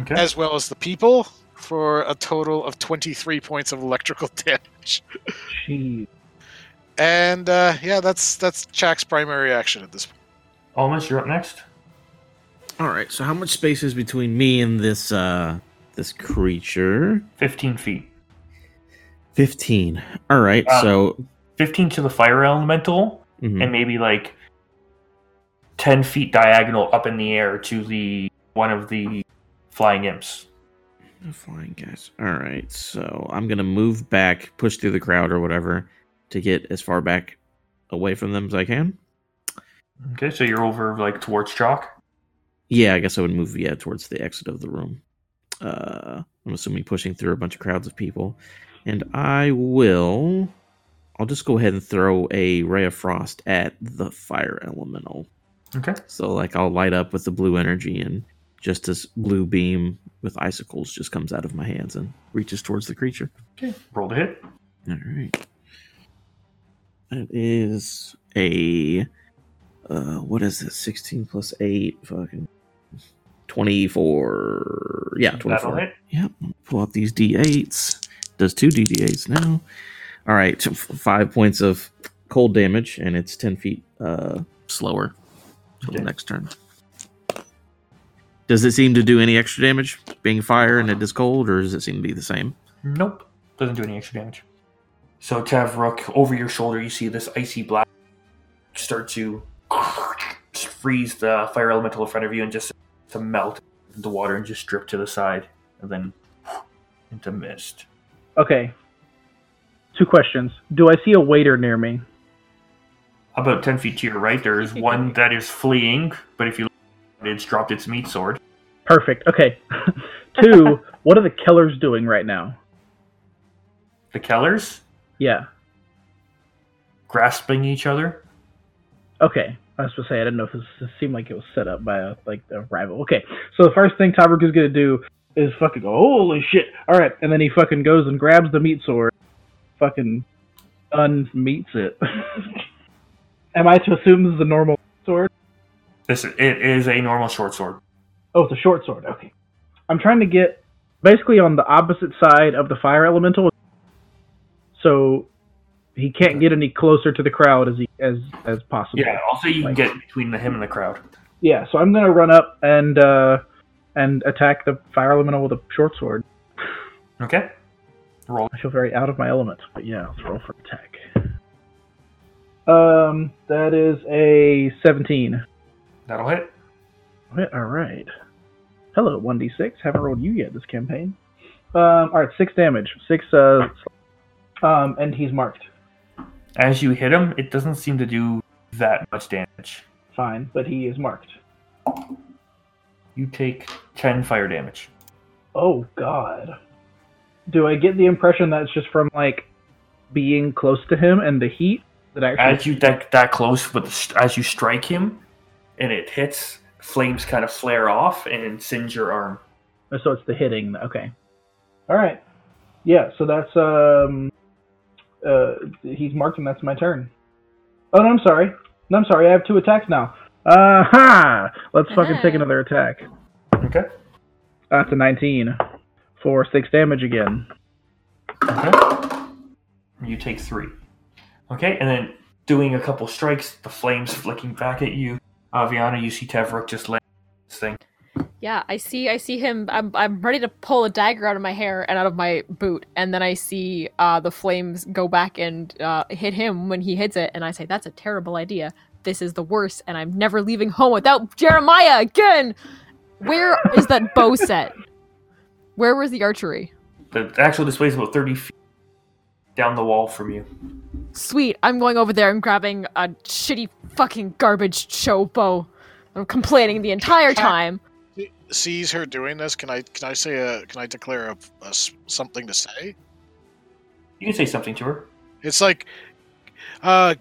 Okay. as well as the people for a total of 23 points of electrical (laughs) damage. Jeez. And uh, yeah, that's that's Chak's primary action at this point. Almas, you're up next. All right. So how much space is between me and this uh this creature? 15 feet. Fifteen. All right. Uh, so 15 to the fire elemental, mhm. and maybe like 10 feet diagonal up in the air to the one of the flying imps. The Flying guys. All right. So I'm gonna move back, push through the crowd or whatever, to get as far back away from them as I can. Okay, so you're over like towards Chak. Yeah, I guess I would move yeah towards the exit of the room. Uh, I'm assuming pushing through a bunch of crowds of people, and I will. I'll just go ahead and throw a ray of frost at the fire elemental. Okay. So like I'll light up with the blue energy, and just this blue beam with icicles just comes out of my hands and reaches towards the creature. Okay. Roll to hit. All right. That is a uh what is this? 16 plus 8 fucking 24. Yeah, That'll 24. hit. Yep. Pull out these d8s. Does two d8s now. All right, t- f- 5 points of cold damage and it's 10 feet uh slower till the next turn. Does it seem to do any extra damage being fire and it is cold or does it seem to be the same? Nope. Doesn't do any extra damage. So Tavrok, over your shoulder, you see this icy black start to (sniffs) freeze the fire elemental in front of you and just to melt the water and just drip to the side and then (sniffs) into mist. Okay. Two questions. Do I see a waiter near me? About 10 feet to your right, there is one that is fleeing, but if you look, it's dropped its meat sword. Perfect. Okay. (laughs) Two, (laughs) what are the killers doing right now? The Kellers Yeah. grasping each other. Okay. I was supposed to say I didn't know if this, seemed like it was set up by a like a rival. Okay, so the first thing Tavrook is gonna do is fucking go, holy shit! All right, and then he fucking goes and grabs the meat sword, fucking unmeats it. (laughs) Am I to assume this is a normal sword? This is, it is a normal short sword. Oh, it's a short sword. Okay. I'm trying to get basically on the opposite side of the fire elemental, so he can't get any closer to the crowd as he as as possible. Yeah. Also, you can get between the, him and the crowd. Yeah, so I'm gonna run up and uh and attack the fire elemental with a short sword. Okay. Roll. I feel very out of my element, but yeah, let's roll for attack. Um, that is a 17. That'll hit. All right. Hello, 1d6. Haven't rolled you yet this campaign. Um, all right, six damage. Six. Uh, um, and he's marked. As you hit him, it doesn't seem to do that much damage. Fine, but he is marked. You take 10 fire damage. Oh God. Do I get the impression that it's just from like being close to him and the heat that actually? As you that, that close, with the, as you strike him, and it hits, flames kind of flare off and singe your arm. Oh, So it's the hitting. Okay. All right. Yeah. So that's um. Uh, he's marked and that's my turn. Oh no, I'm sorry. No, I'm sorry. I have two attacks now. Uh ha! Let's fucking take another attack. Okay. That's a 19 for six damage again. Okay. You take three. Okay, and then doing a couple strikes, the flames flicking back at you. Aviana, you see Tevruk just laying this thing. Yeah, I see. I see him. I'm. I'm ready to pull a dagger out of my hair and out of my boot, and then I see uh, the flames go back and uh, hit him when he hits it, and I say, "That's a terrible idea. This is the worst, and I'm never leaving home without Jeremiah again." Where is that bow set? Where was the archery? The actual display is about 30 feet down the wall from you. Sweet. I'm going over there and grabbing a shitty fucking garbage show bow. I'm complaining the entire time. Sees her doing this. Can I? Can I say a? Can I declare a, a s- something to say? You can say something to her. It's like, uh,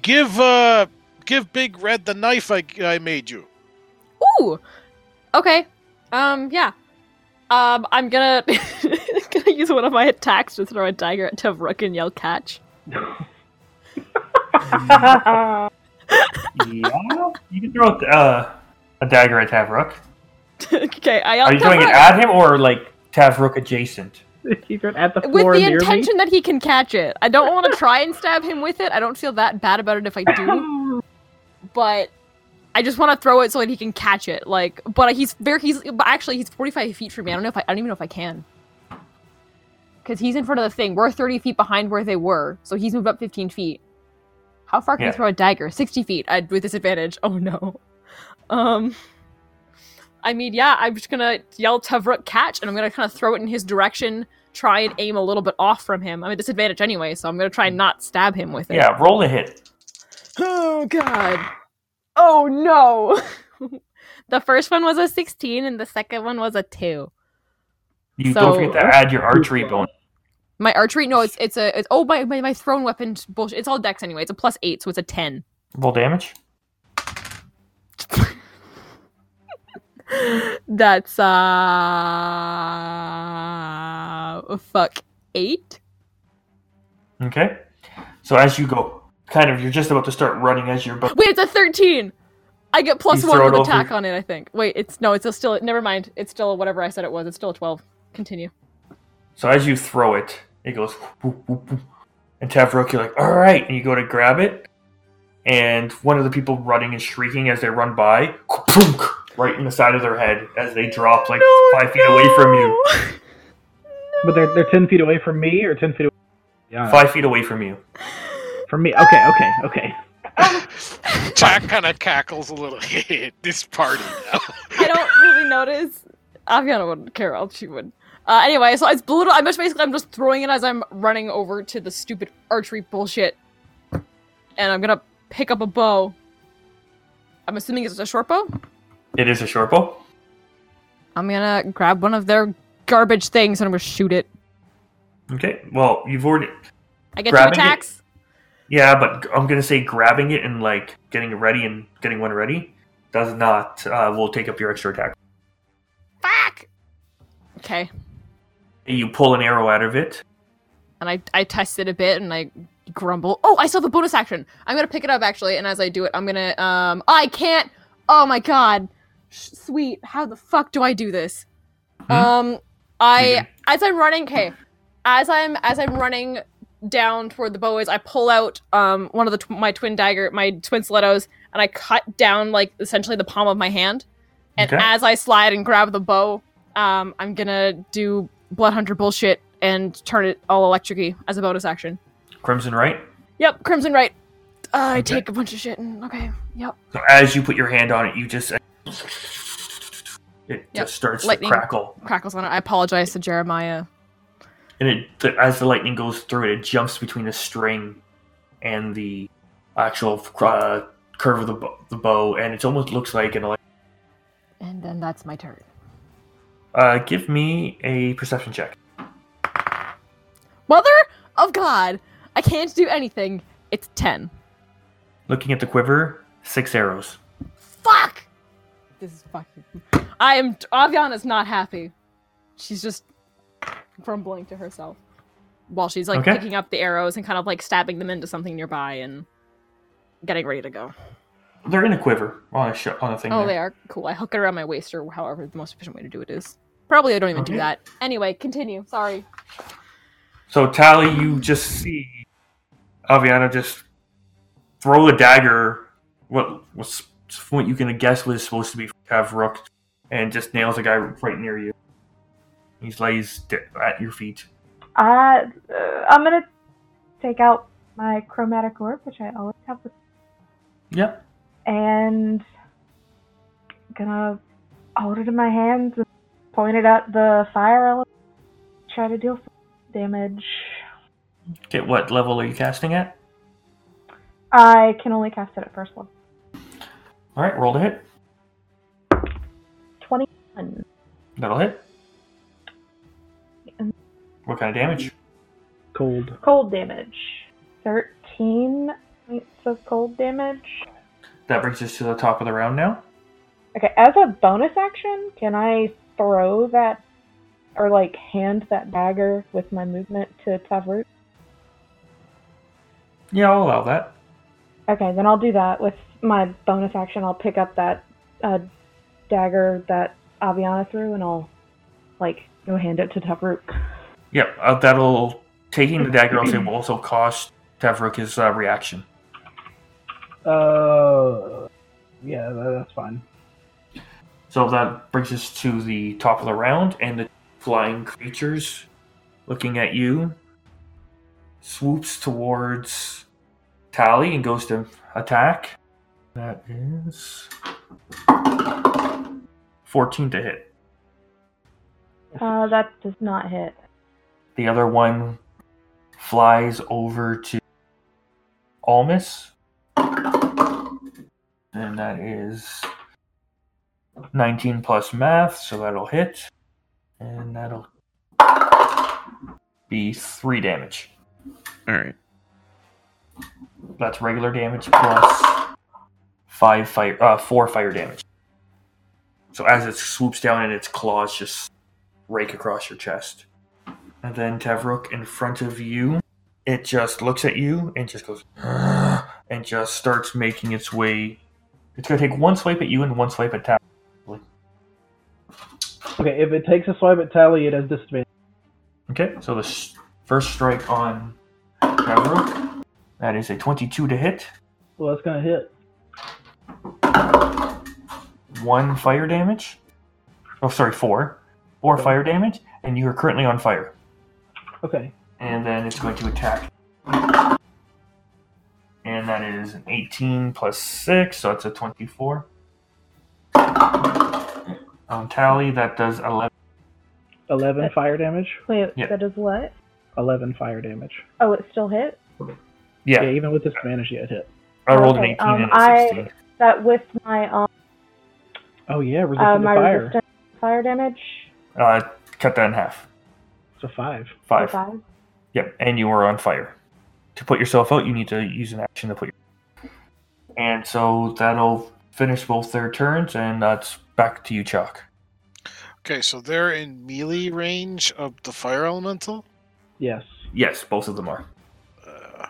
give uh, give Big Red the knife I, I made you. Ooh. Okay. Um. Yeah. Um. I'm gonna (laughs) gonna use one of my attacks to throw a dagger at Tevruk and yell "catch." (laughs) yeah, you can throw uh, a dagger at Tavruk. (laughs) okay. I Are you throwing it "Tevruk!" at him or like Tavruk adjacent? (laughs) He's right at the with the near intention that he can catch it. I don't want to try and stab him with it. I don't feel that bad about it if I do. (laughs) but I just want to throw it so that he can catch it. Like, but he's very he's but actually he's forty five feet from me. I don't know if I, I don't even know if I can. Because he's in front of the thing. We're thirty feet behind where they were, so he's moved up fifteen feet. How far can Yeah. you throw a dagger? Sixty feet. I, with disadvantage. Oh no. Um. I mean, yeah, I'm just gonna yell Tevruk catch, and I'm gonna kind of throw it in his direction. Try and aim a little bit off from him. I'm at disadvantage anyway, so I'm gonna try and not stab him with it. Yeah, roll a hit. Oh god. Oh no. (laughs) the first one was a 16 and the second one was a 2. You So- don't forget to add your archery bonus. My archery no, it's it's a it's oh my my, my thrown weapon bullshit. It's all dex anyway. It's a plus 8, so it's a 10. Roll damage. That's uh fuck 8. Okay. So as you go, kind of, you're just about to start running as you're about. Wait, it's a 13. I get plus 1 with over- attack on it, I think. Wait, it's no, it's a still never mind. It's still whatever I said it was. It's still a 12. Continue. So as you throw it, it goes. whoop, whoop, whoop. And Tavrok, you're like, all right, and you go to grab it, and one of the people running and shrieking as they run by, right in the side of their head as they drop like five feet away from you. (laughs) But they're they're ten feet away from me, or ten feet away. Yeah, Five feet away from you. from me. Okay, okay, okay. (laughs) Chak kind of cackles a little. (laughs) this party now. I don't really notice. Aviana wouldn't care. I'll she would. Uh, anyway, so it's little. I'm just basically I'm just throwing it as I'm running over to the stupid archery bullshit, and I'm gonna pick up a bow. I'm assuming it's a short bow. It is a short bow. I'm gonna grab one of their garbage things and I'm gonna shoot it. Okay. Well, you've already. I get two it? attacks. Yeah, but I'm gonna say grabbing it and like getting ready and getting one ready does not uh, will take up your extra attack. Fuck. Okay. You pull an arrow out of it. And I I test it a bit and I grumble. Oh, I have a bonus action. I'm gonna pick it up actually, and as I do it, I'm gonna um I can't. Oh my god. Sweet. How the fuck do I do this? Hmm? Um, I as I'm running. Okay, as I'm as I'm running down toward the bows, I pull out um one of the tw- my twin dagger, my twin stilettos, and I cut down like essentially the palm of my hand. And Okay. as I slide and grab the bow, um, I'm gonna do blood hunter bullshit and turn it all electricy as a bonus action. Crimson rite. Yep, crimson rite. Uh, I Okay. take a bunch of shit and okay. Yep. So as you put your hand on it, you just it Yep. just starts Lightning. to crackle, Crackles on it. I apologize to Jeremiah. and it the, as the lightning goes through it, it jumps between the string and the actual uh, curve of the bow, the bow, and it almost looks like an. elec- And then that's my turn. Uh, give me a perception check. Mother of God! I can't do anything. It's 10. Looking at the quiver, six arrows. Fuck! This is fucking. I am. Aviana's not happy. She's just grumbling to herself while she's like Okay. picking up the arrows and kind of like stabbing them into something nearby and getting ready to go. They're in a quiver on a sh- on a thing. Oh, there. they are cool. I hook it around my waist or however the most efficient way to do it is. Probably I don't even do that. Anyway, continue. Sorry. So Tally, you just see Aviana just throw the dagger. What was what you can guess was supposed to be Tavrook, and just nails a guy right near you. He lays at your feet. Uh, uh, I'm gonna take out my chromatic orb, which I always have with, Yep. and gonna hold it in my hands and point it at the fire element. Try to deal some damage. Okay, what level are you casting at? I can only cast it at first level. All right, roll to hit. Twenty-one. That'll hit. Mm-hmm. What kind of damage? Cold. Cold damage. Thirteen points of cold damage. That brings us to the top of the round now. Okay, as a bonus action, can I throw that or like hand that dagger with my movement to Tavrut? Yeah, I'll allow that. Okay, then I'll do that with my bonus action. I'll pick up that uh, dagger that Aviana threw, and I'll like go hand it to Tavrut. Yep, uh, that'll taking the dagger also will also cost Tavrook his uh, reaction. Uh, yeah, tha- that's fine. So that brings us to the top of the round, and the flying creatures looking at you swoops towards Tally and goes to attack. That is 14 to hit. Uh, that does not hit. The other one flies over to Almas. And that is 19 plus math, so that'll hit. And that'll be 3 damage. All right. That's regular damage plus 5 fire, uh, 4 fire damage. So as it swoops down and its claws just rake across your chest. And then Tavrook in front of you, it just looks at you and just goes (gasps) and just starts making its way. It's gonna take one swipe at you and one swipe at Tav. Okay, if it takes a swipe at Tally, it has disadvantage. Okay, so the s- first strike on Tavrook, that is a 22 to hit, Well, that's gonna hit. One fire damage. Oh, sorry, four, four fire damage, and you are currently on fire. Okay. and then it's going to attack. And that is an 18 plus 6, so it's a 24. On tally, that does 11. 11 fire damage. Wait, Yeah. that is what? 11 fire damage. Oh, it still hit. Yeah, Yeah, even with disadvantage, yeah, it hit. I rolled an Okay, 18 um, and a I- 16. That with my um Oh, yeah, resistant uh, my fire. resistant fire damage. Uh, cut that in half. So a 5. Five. Five. Yep, and you were on fire. to put yourself out, you need to use an action to put your. And so that'll finish both their turns, and that's back to you, Chak. Okay, so they're in melee range of the fire elemental. Yes. Yes, both of them are. Uh,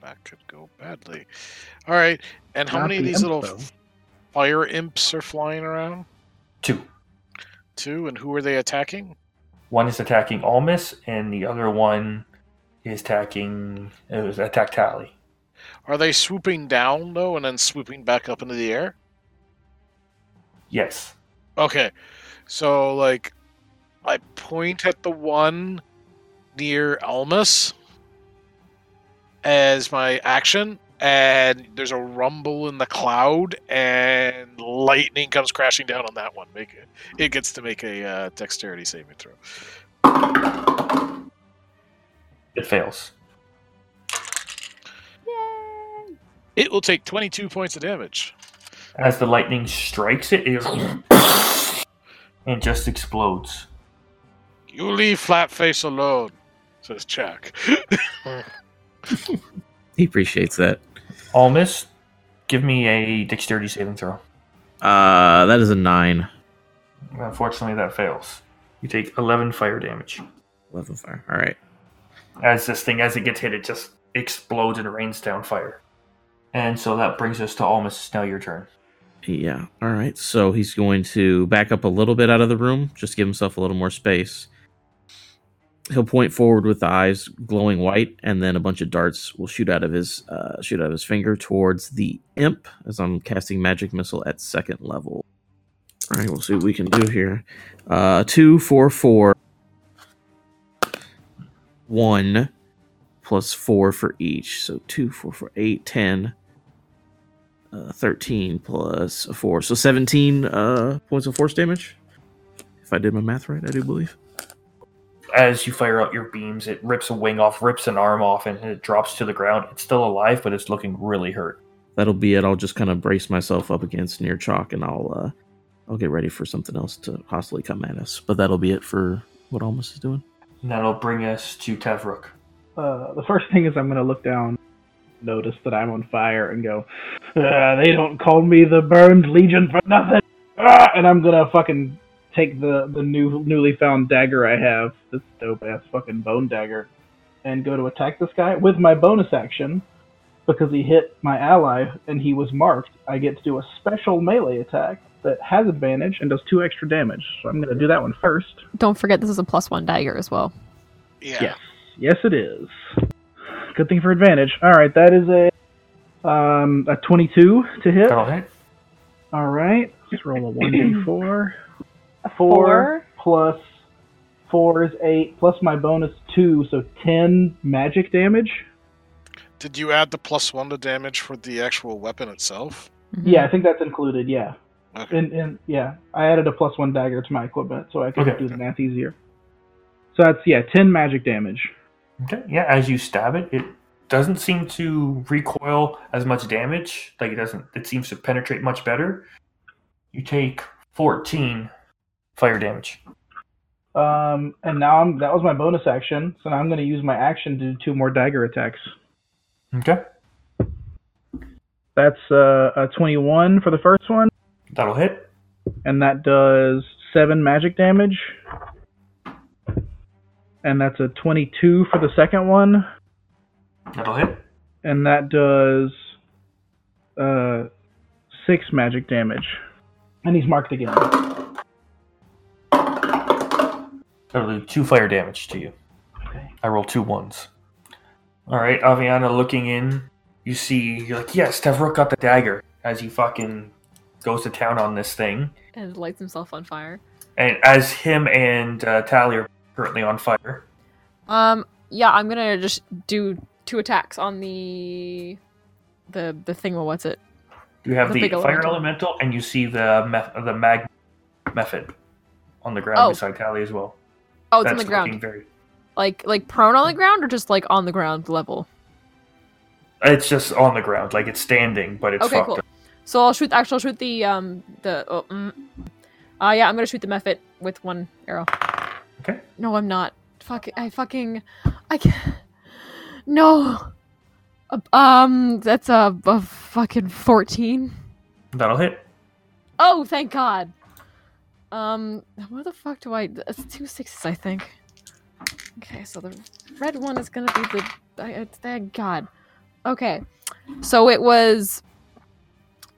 that could go badly. All right, and how Not many of these imp, little though. fire imps are flying around? Two. Two, and who are they attacking? One is attacking Almas, and the other one is attacking. Uh, it was attack Tally. Are they swooping down though, and then swooping back up into the air? Yes. Okay, so like, I point at the one near Almas as my action, and there's a rumble in the cloud, and lightning comes crashing down on that one. Make it, it gets to make a uh, dexterity saving throw. It fails. Yay! It will take 22 points of damage. As the lightning strikes it, it and just explodes. You leave Flatface alone, says Chak. (laughs) He appreciates that. Almas, give me a dexterity saving throw. Uh, that is a nine. Unfortunately, that fails. You take 11 fire damage. Eleven fire. All right. As this thing, as it gets hit, it just explodes and rains down fire. And so that brings us to Almas. It's now your turn. Yeah. All right. So he's going to back up a little bit out of the room, just give himself a little more space. He'll point forward with the eyes glowing white, and then a bunch of darts will shoot out of his uh, shoot out of his finger towards the imp as I'm casting magic missile at second level. All right. We'll see what we can do here. Uh, two, four, four, one, plus four for each. So two, four, four, eight, ten uh, 13 plus a 4. So 17 uh, points of force damage. If I did my math right, I do believe. As you fire out your beams, it rips a wing off, rips an arm off, and it drops to the ground. It's still alive, but it's looking really hurt. That'll be it. I'll just kind of brace myself up against near Chak and I'll uh, I'll get ready for something else to possibly come at us. But that'll be it for what Almas is doing. And that'll bring us to Tevrook. Uh, the first thing is I'm gonna look down, notice that I'm on fire, and go, "Ah, "They don't call me the Burned Legion for nothing." Ah, and I'm gonna fucking take the the new newly found dagger I have, this dope ass fucking bone dagger, and go to attack this guy with my bonus action. Because he hit my ally and he was marked, I get to do a special melee attack that has advantage and does two extra damage. So I'm gonna do that one first. Don't forget this is a plus one dagger as well. Yeah. Yes. Yes, it is. Good thing for advantage. All right, that is a um a 22 to hit. That'll hit. All right, let's roll a 1d4. A Four plus four is eight plus my bonus two, so 10 magic damage. Did you add the plus one to damage for the actual weapon itself? Mhm. Yeah, I think that's included. Yeah, Okay. and and yeah, I added a plus one dagger to my equipment so I could Okay. do the math easier. So that's yeah, 10 magic damage. Okay. Yeah, as you stab it, it doesn't seem to recoil as much damage. Like it doesn't. It seems to penetrate much better. You take 14 fire damage. Um, and now I'm that was my bonus action, so now I'm going to use my action to do two more dagger attacks. Okay. That's uh, a 21 for the first one, That'll hit. and that does seven magic damage. And that's a 22 for the second one, That'll hit. and that does uh, six magic damage. And he's marked again. That'll do two fire damage to you. Okay. I roll two ones. All right, Aviana looking in. You see, you're like, yes, Tevrook got the dagger as he fucking goes to town on this thing. And lights himself on fire. And as him and uh, Tally are currently on fire. Um, yeah, I'm gonna just do two attacks on the the the thing. Well, what's it? You have The the, big fire elemental. elemental, and you see the meth- the magma mephit on the ground Oh. beside Tally as well. Oh, it's on the ground. Very, Like like prone on the ground, or just like on the ground level. it's just on the ground, like it's standing, but it's Okay, fucked cool. up. So I'll shoot. Actually, I'll shoot the um the. Oh, mm. Uh, yeah, I'm gonna shoot the mephit with one arrow. Okay. No, I'm not. Fuck. I fucking. I can't. No. Um, that's a, a fucking fourteen. That'll hit. Oh, thank God. Um, what the fuck do I? It's two sixes, I think. Okay, so the red one is gonna be the. I, I, thank God. Okay, so it was.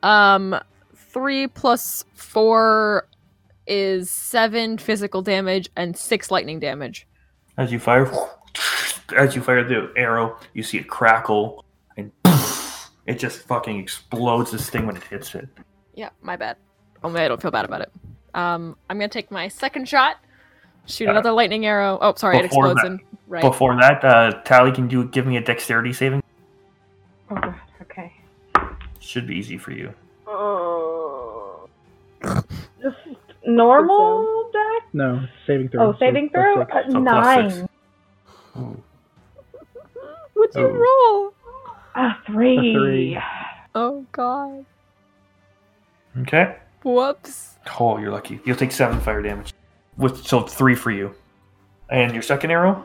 Um, three plus four is seven physical damage and six lightning damage. As you fire, as you fire the arrow, you see it crackle, and it just fucking explodes this thing when it hits it. Yeah, my bad. Only I don't feel bad about it. Um, I'm gonna take my second shot. Shoot Uh, another lightning arrow. Oh, sorry, it before explodes that- in right. Before that, uh, Tally, can you give me a dexterity saving? Oh god. Okay. Should be easy for you. Oh. Just (laughs) normal deck? No, saving throw. Oh, saving So- throw? Uh, So plus six. nine. (laughs) What'd you Oh. roll? Ah, three. A three. Oh God. Okay. Whoops. Oh, you're lucky. You'll take seven fire damage. With so three for you. And your second arrow?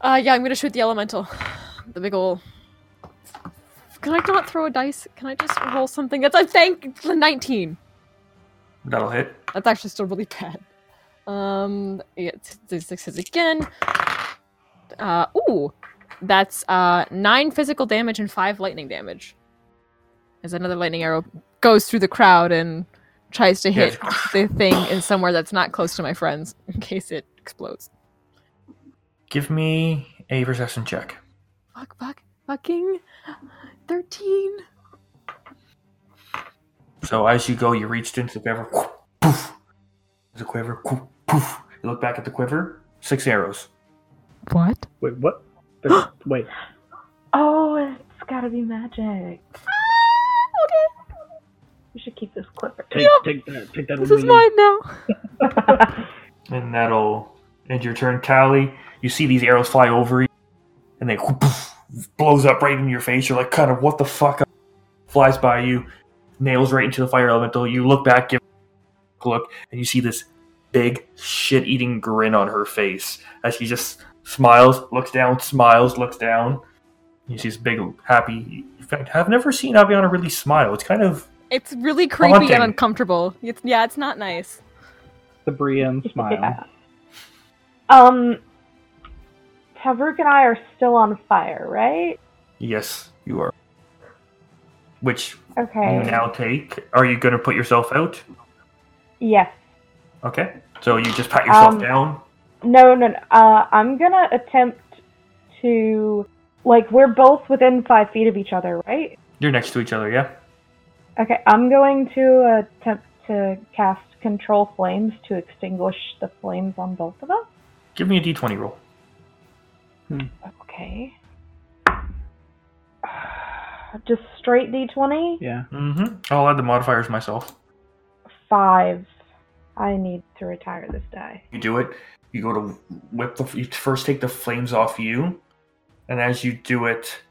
Uh, yeah, I'm gonna shoot the elemental. The big ol' Can I not throw a dice? Can I just roll something? That's I think the 19. That'll hit. That's actually still really bad. Um, yeah, t- sixes again. Uh, ooh, that's uh nine physical damage and five lightning damage. As another lightning arrow goes through the crowd and tries to hit the (laughs) thing in somewhere that's not close to my friends in case it explodes. Give me a resistance check. Fuck, fuck, fucking thirteen. So as you go, you reach into the quiver. Poof. There's a quiver. Poof. You look back at the quiver. Six arrows. What? Wait, what? (gasps) Wait. Oh, it's gotta be magic. Ah! Okay, We should keep this clipper. Take, take that. Take that. this is we leave. mine now. (laughs) And that'll end your turn. Tally, you see these arrows fly over you. And they poof, blows up right in your face. You're like, kind of, what the fuck? Flies by you. Nails right into the fire elemental. You look back, give a look, and you see this big shit eating grin on her face as she just smiles, looks down, smiles, looks down. You see this big, happy. In fact, I've never seen Aviana really smile. It's kind of It's really creepy Haunting. and uncomfortable. It's yeah, it's not nice. The Brienne smile. Yeah. Um, Tavruk and I are still on fire, right? yes, you are. Which Okay. you now take. Are you going to put yourself out? Yes. Okay. So you just pat yourself Um, down. No, no, no. Uh, I'm gonna attempt to, like, we're both within five feet of each other, right? You're next to each other, yeah? Okay, I'm going to attempt to cast Control Flames to extinguish the flames on both of us. Give me a d20 roll. Okay. (sighs) Just straight D20? Yeah. Mm-hmm. I'll add the modifiers myself. Five. I need to retire this die. You do it. You go to whip the. You first take the flames off you, and as you do it,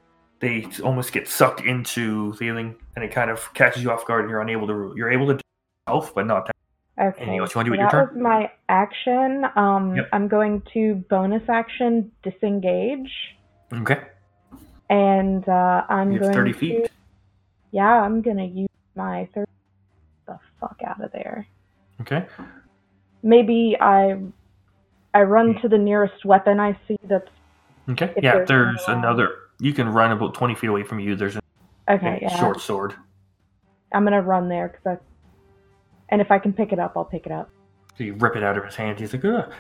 they almost get sucked into feeling, and it kind of catches you off guard, and you're unable to. You're able to do yourself, but not that. Okay. Anything else you wanna do so with your that turn? was my action. Um, Yep. I'm going to bonus action disengage, Okay. and uh, I'm You going 30 to. feet. Yeah, I'm gonna use my third. The fuck out of there. Okay. Maybe I. I run to the nearest weapon I see that's Okay. Yeah. there's There's one another. You can run about 20 feet away from you. There's a okay. Yeah, short sword. I'm gonna run there because I. And if I can pick it up, I'll pick it up. So you rip it out of his hand. He's like, Ugh.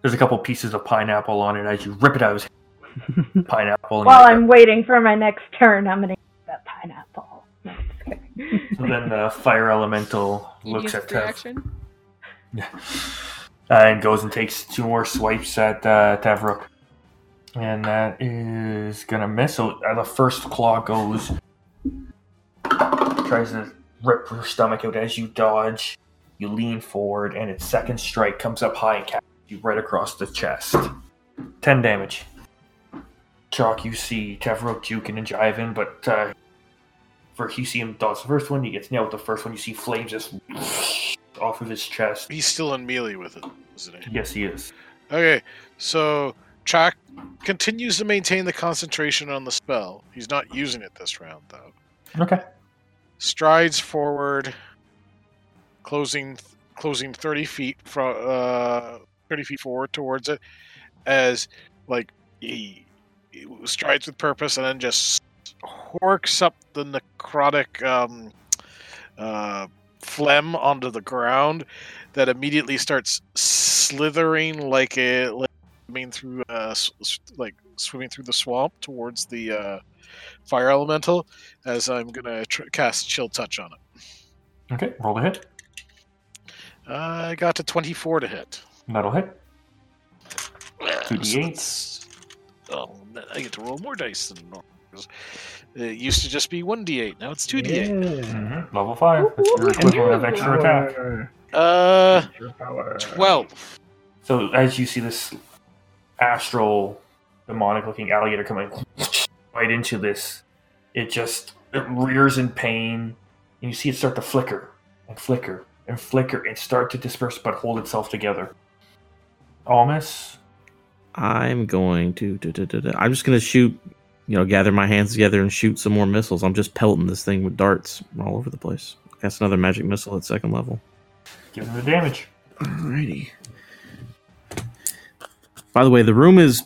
There's a couple pieces of pineapple on it as you rip it out of his hand. (laughs) Pineapple. and While I'm waiting for my next turn, I'm gonna eat that pineapple. (laughs) No. So then the fire elemental You looks at free Tev action. (laughs) and goes and takes two more swipes at uh, Tavruk. And that is gonna miss. So uh, the first claw goes, tries to rip your stomach out as you dodge. You lean forward, and its second strike comes up high and catches you right across the chest. Ten damage. Chak, you see Tavruk juking and jiving, but uh, for you see him dodge the first one, he gets nailed with the first one. You see flames just off of his chest. He's still in melee with it, isn't he? Yes, he is. Okay, so Chak continues to maintain the concentration on the spell. He's not using it this round, though. Okay. Strides forward, closing closing thirty feet from uh, thirty feet forward towards it, as like he, he strides with purpose, and then just horks up the necrotic um, uh, phlegm onto the ground that immediately starts slithering like a like swimming through uh s- s- like swimming through the swamp towards the uh fire elemental as i'm gonna tr- cast chill touch on it Okay. Roll the hit. i got to 24 to hit That'll hit. So 2d8. that's- oh i get to roll more dice than normal 'cause it used to just be 1d8 now it's 2d8 Mm-hmm. Level five. That's your equivalent of extra attack. uh 12 So as you see this astral, demonic-looking alligator coming (sniffs) right into this, it just it rears in pain, and you see it start to flicker and flicker and flicker and start to disperse, but hold itself together. Almas, I'm going to. da- da- da- da- I'm just going to shoot. You know, gather my hands together and shoot some more missiles. I'm just pelting this thing with darts all over the place. That's another magic missile at second level. give him the damage. Alrighty. By the way, the room is.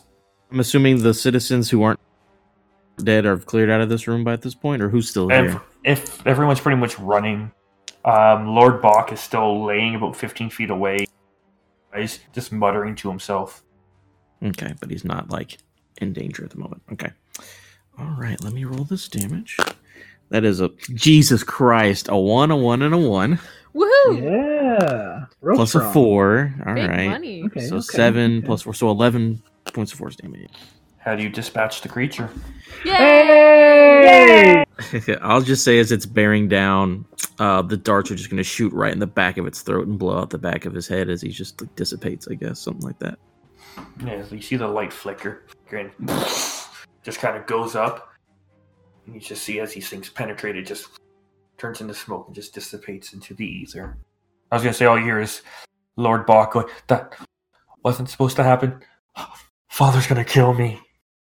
I'm assuming the citizens who aren't dead are cleared out of this room by this point, or who's still here? If everyone's pretty much running, um, Lord Bach is still laying about 15 feet away. He's just muttering to himself. Okay, but he's not like in danger at the moment. Okay. All right, let me roll this damage. That is a Jesus Christ, a one, a one, and a one, Woohoo! Yeah. Real plus a four. All right, Big money. Okay, so okay, seven okay. plus four, so eleven points of force damage. How do you dispatch the creature? Yay! Yay! (laughs) I'll just say as it's bearing down, uh, the darts are just going to shoot right in the back of its throat and blow out the back of his head as he just like, dissipates. I guess something like that. Yeah, so you see the light flicker, and just kind of goes up, and you just see as these things penetrate, it just turns into smoke and just dissipates into the ether. I was gonna say all you hear is Lord Bach going, "That wasn't supposed to happen. Father's gonna kill me."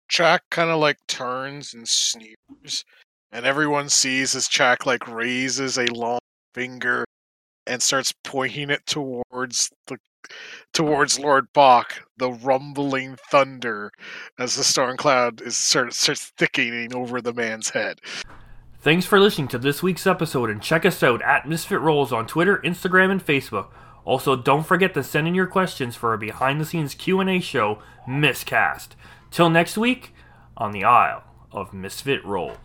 Chak kind of like turns and sneers, and everyone sees as Chak like raises a long finger and starts pointing it towards the towards Lord Bach, the rumbling thunder as the storm cloud is starts, starts thickening over the man's head. Thanks for listening to this week's episode, and check us out at Misfit Rolls on Twitter, Instagram, and Facebook. Also, don't forget to send in your questions for our behind-the-scenes Q&A show, Miscast. Till next week, on the Isle of Misfit Rolls.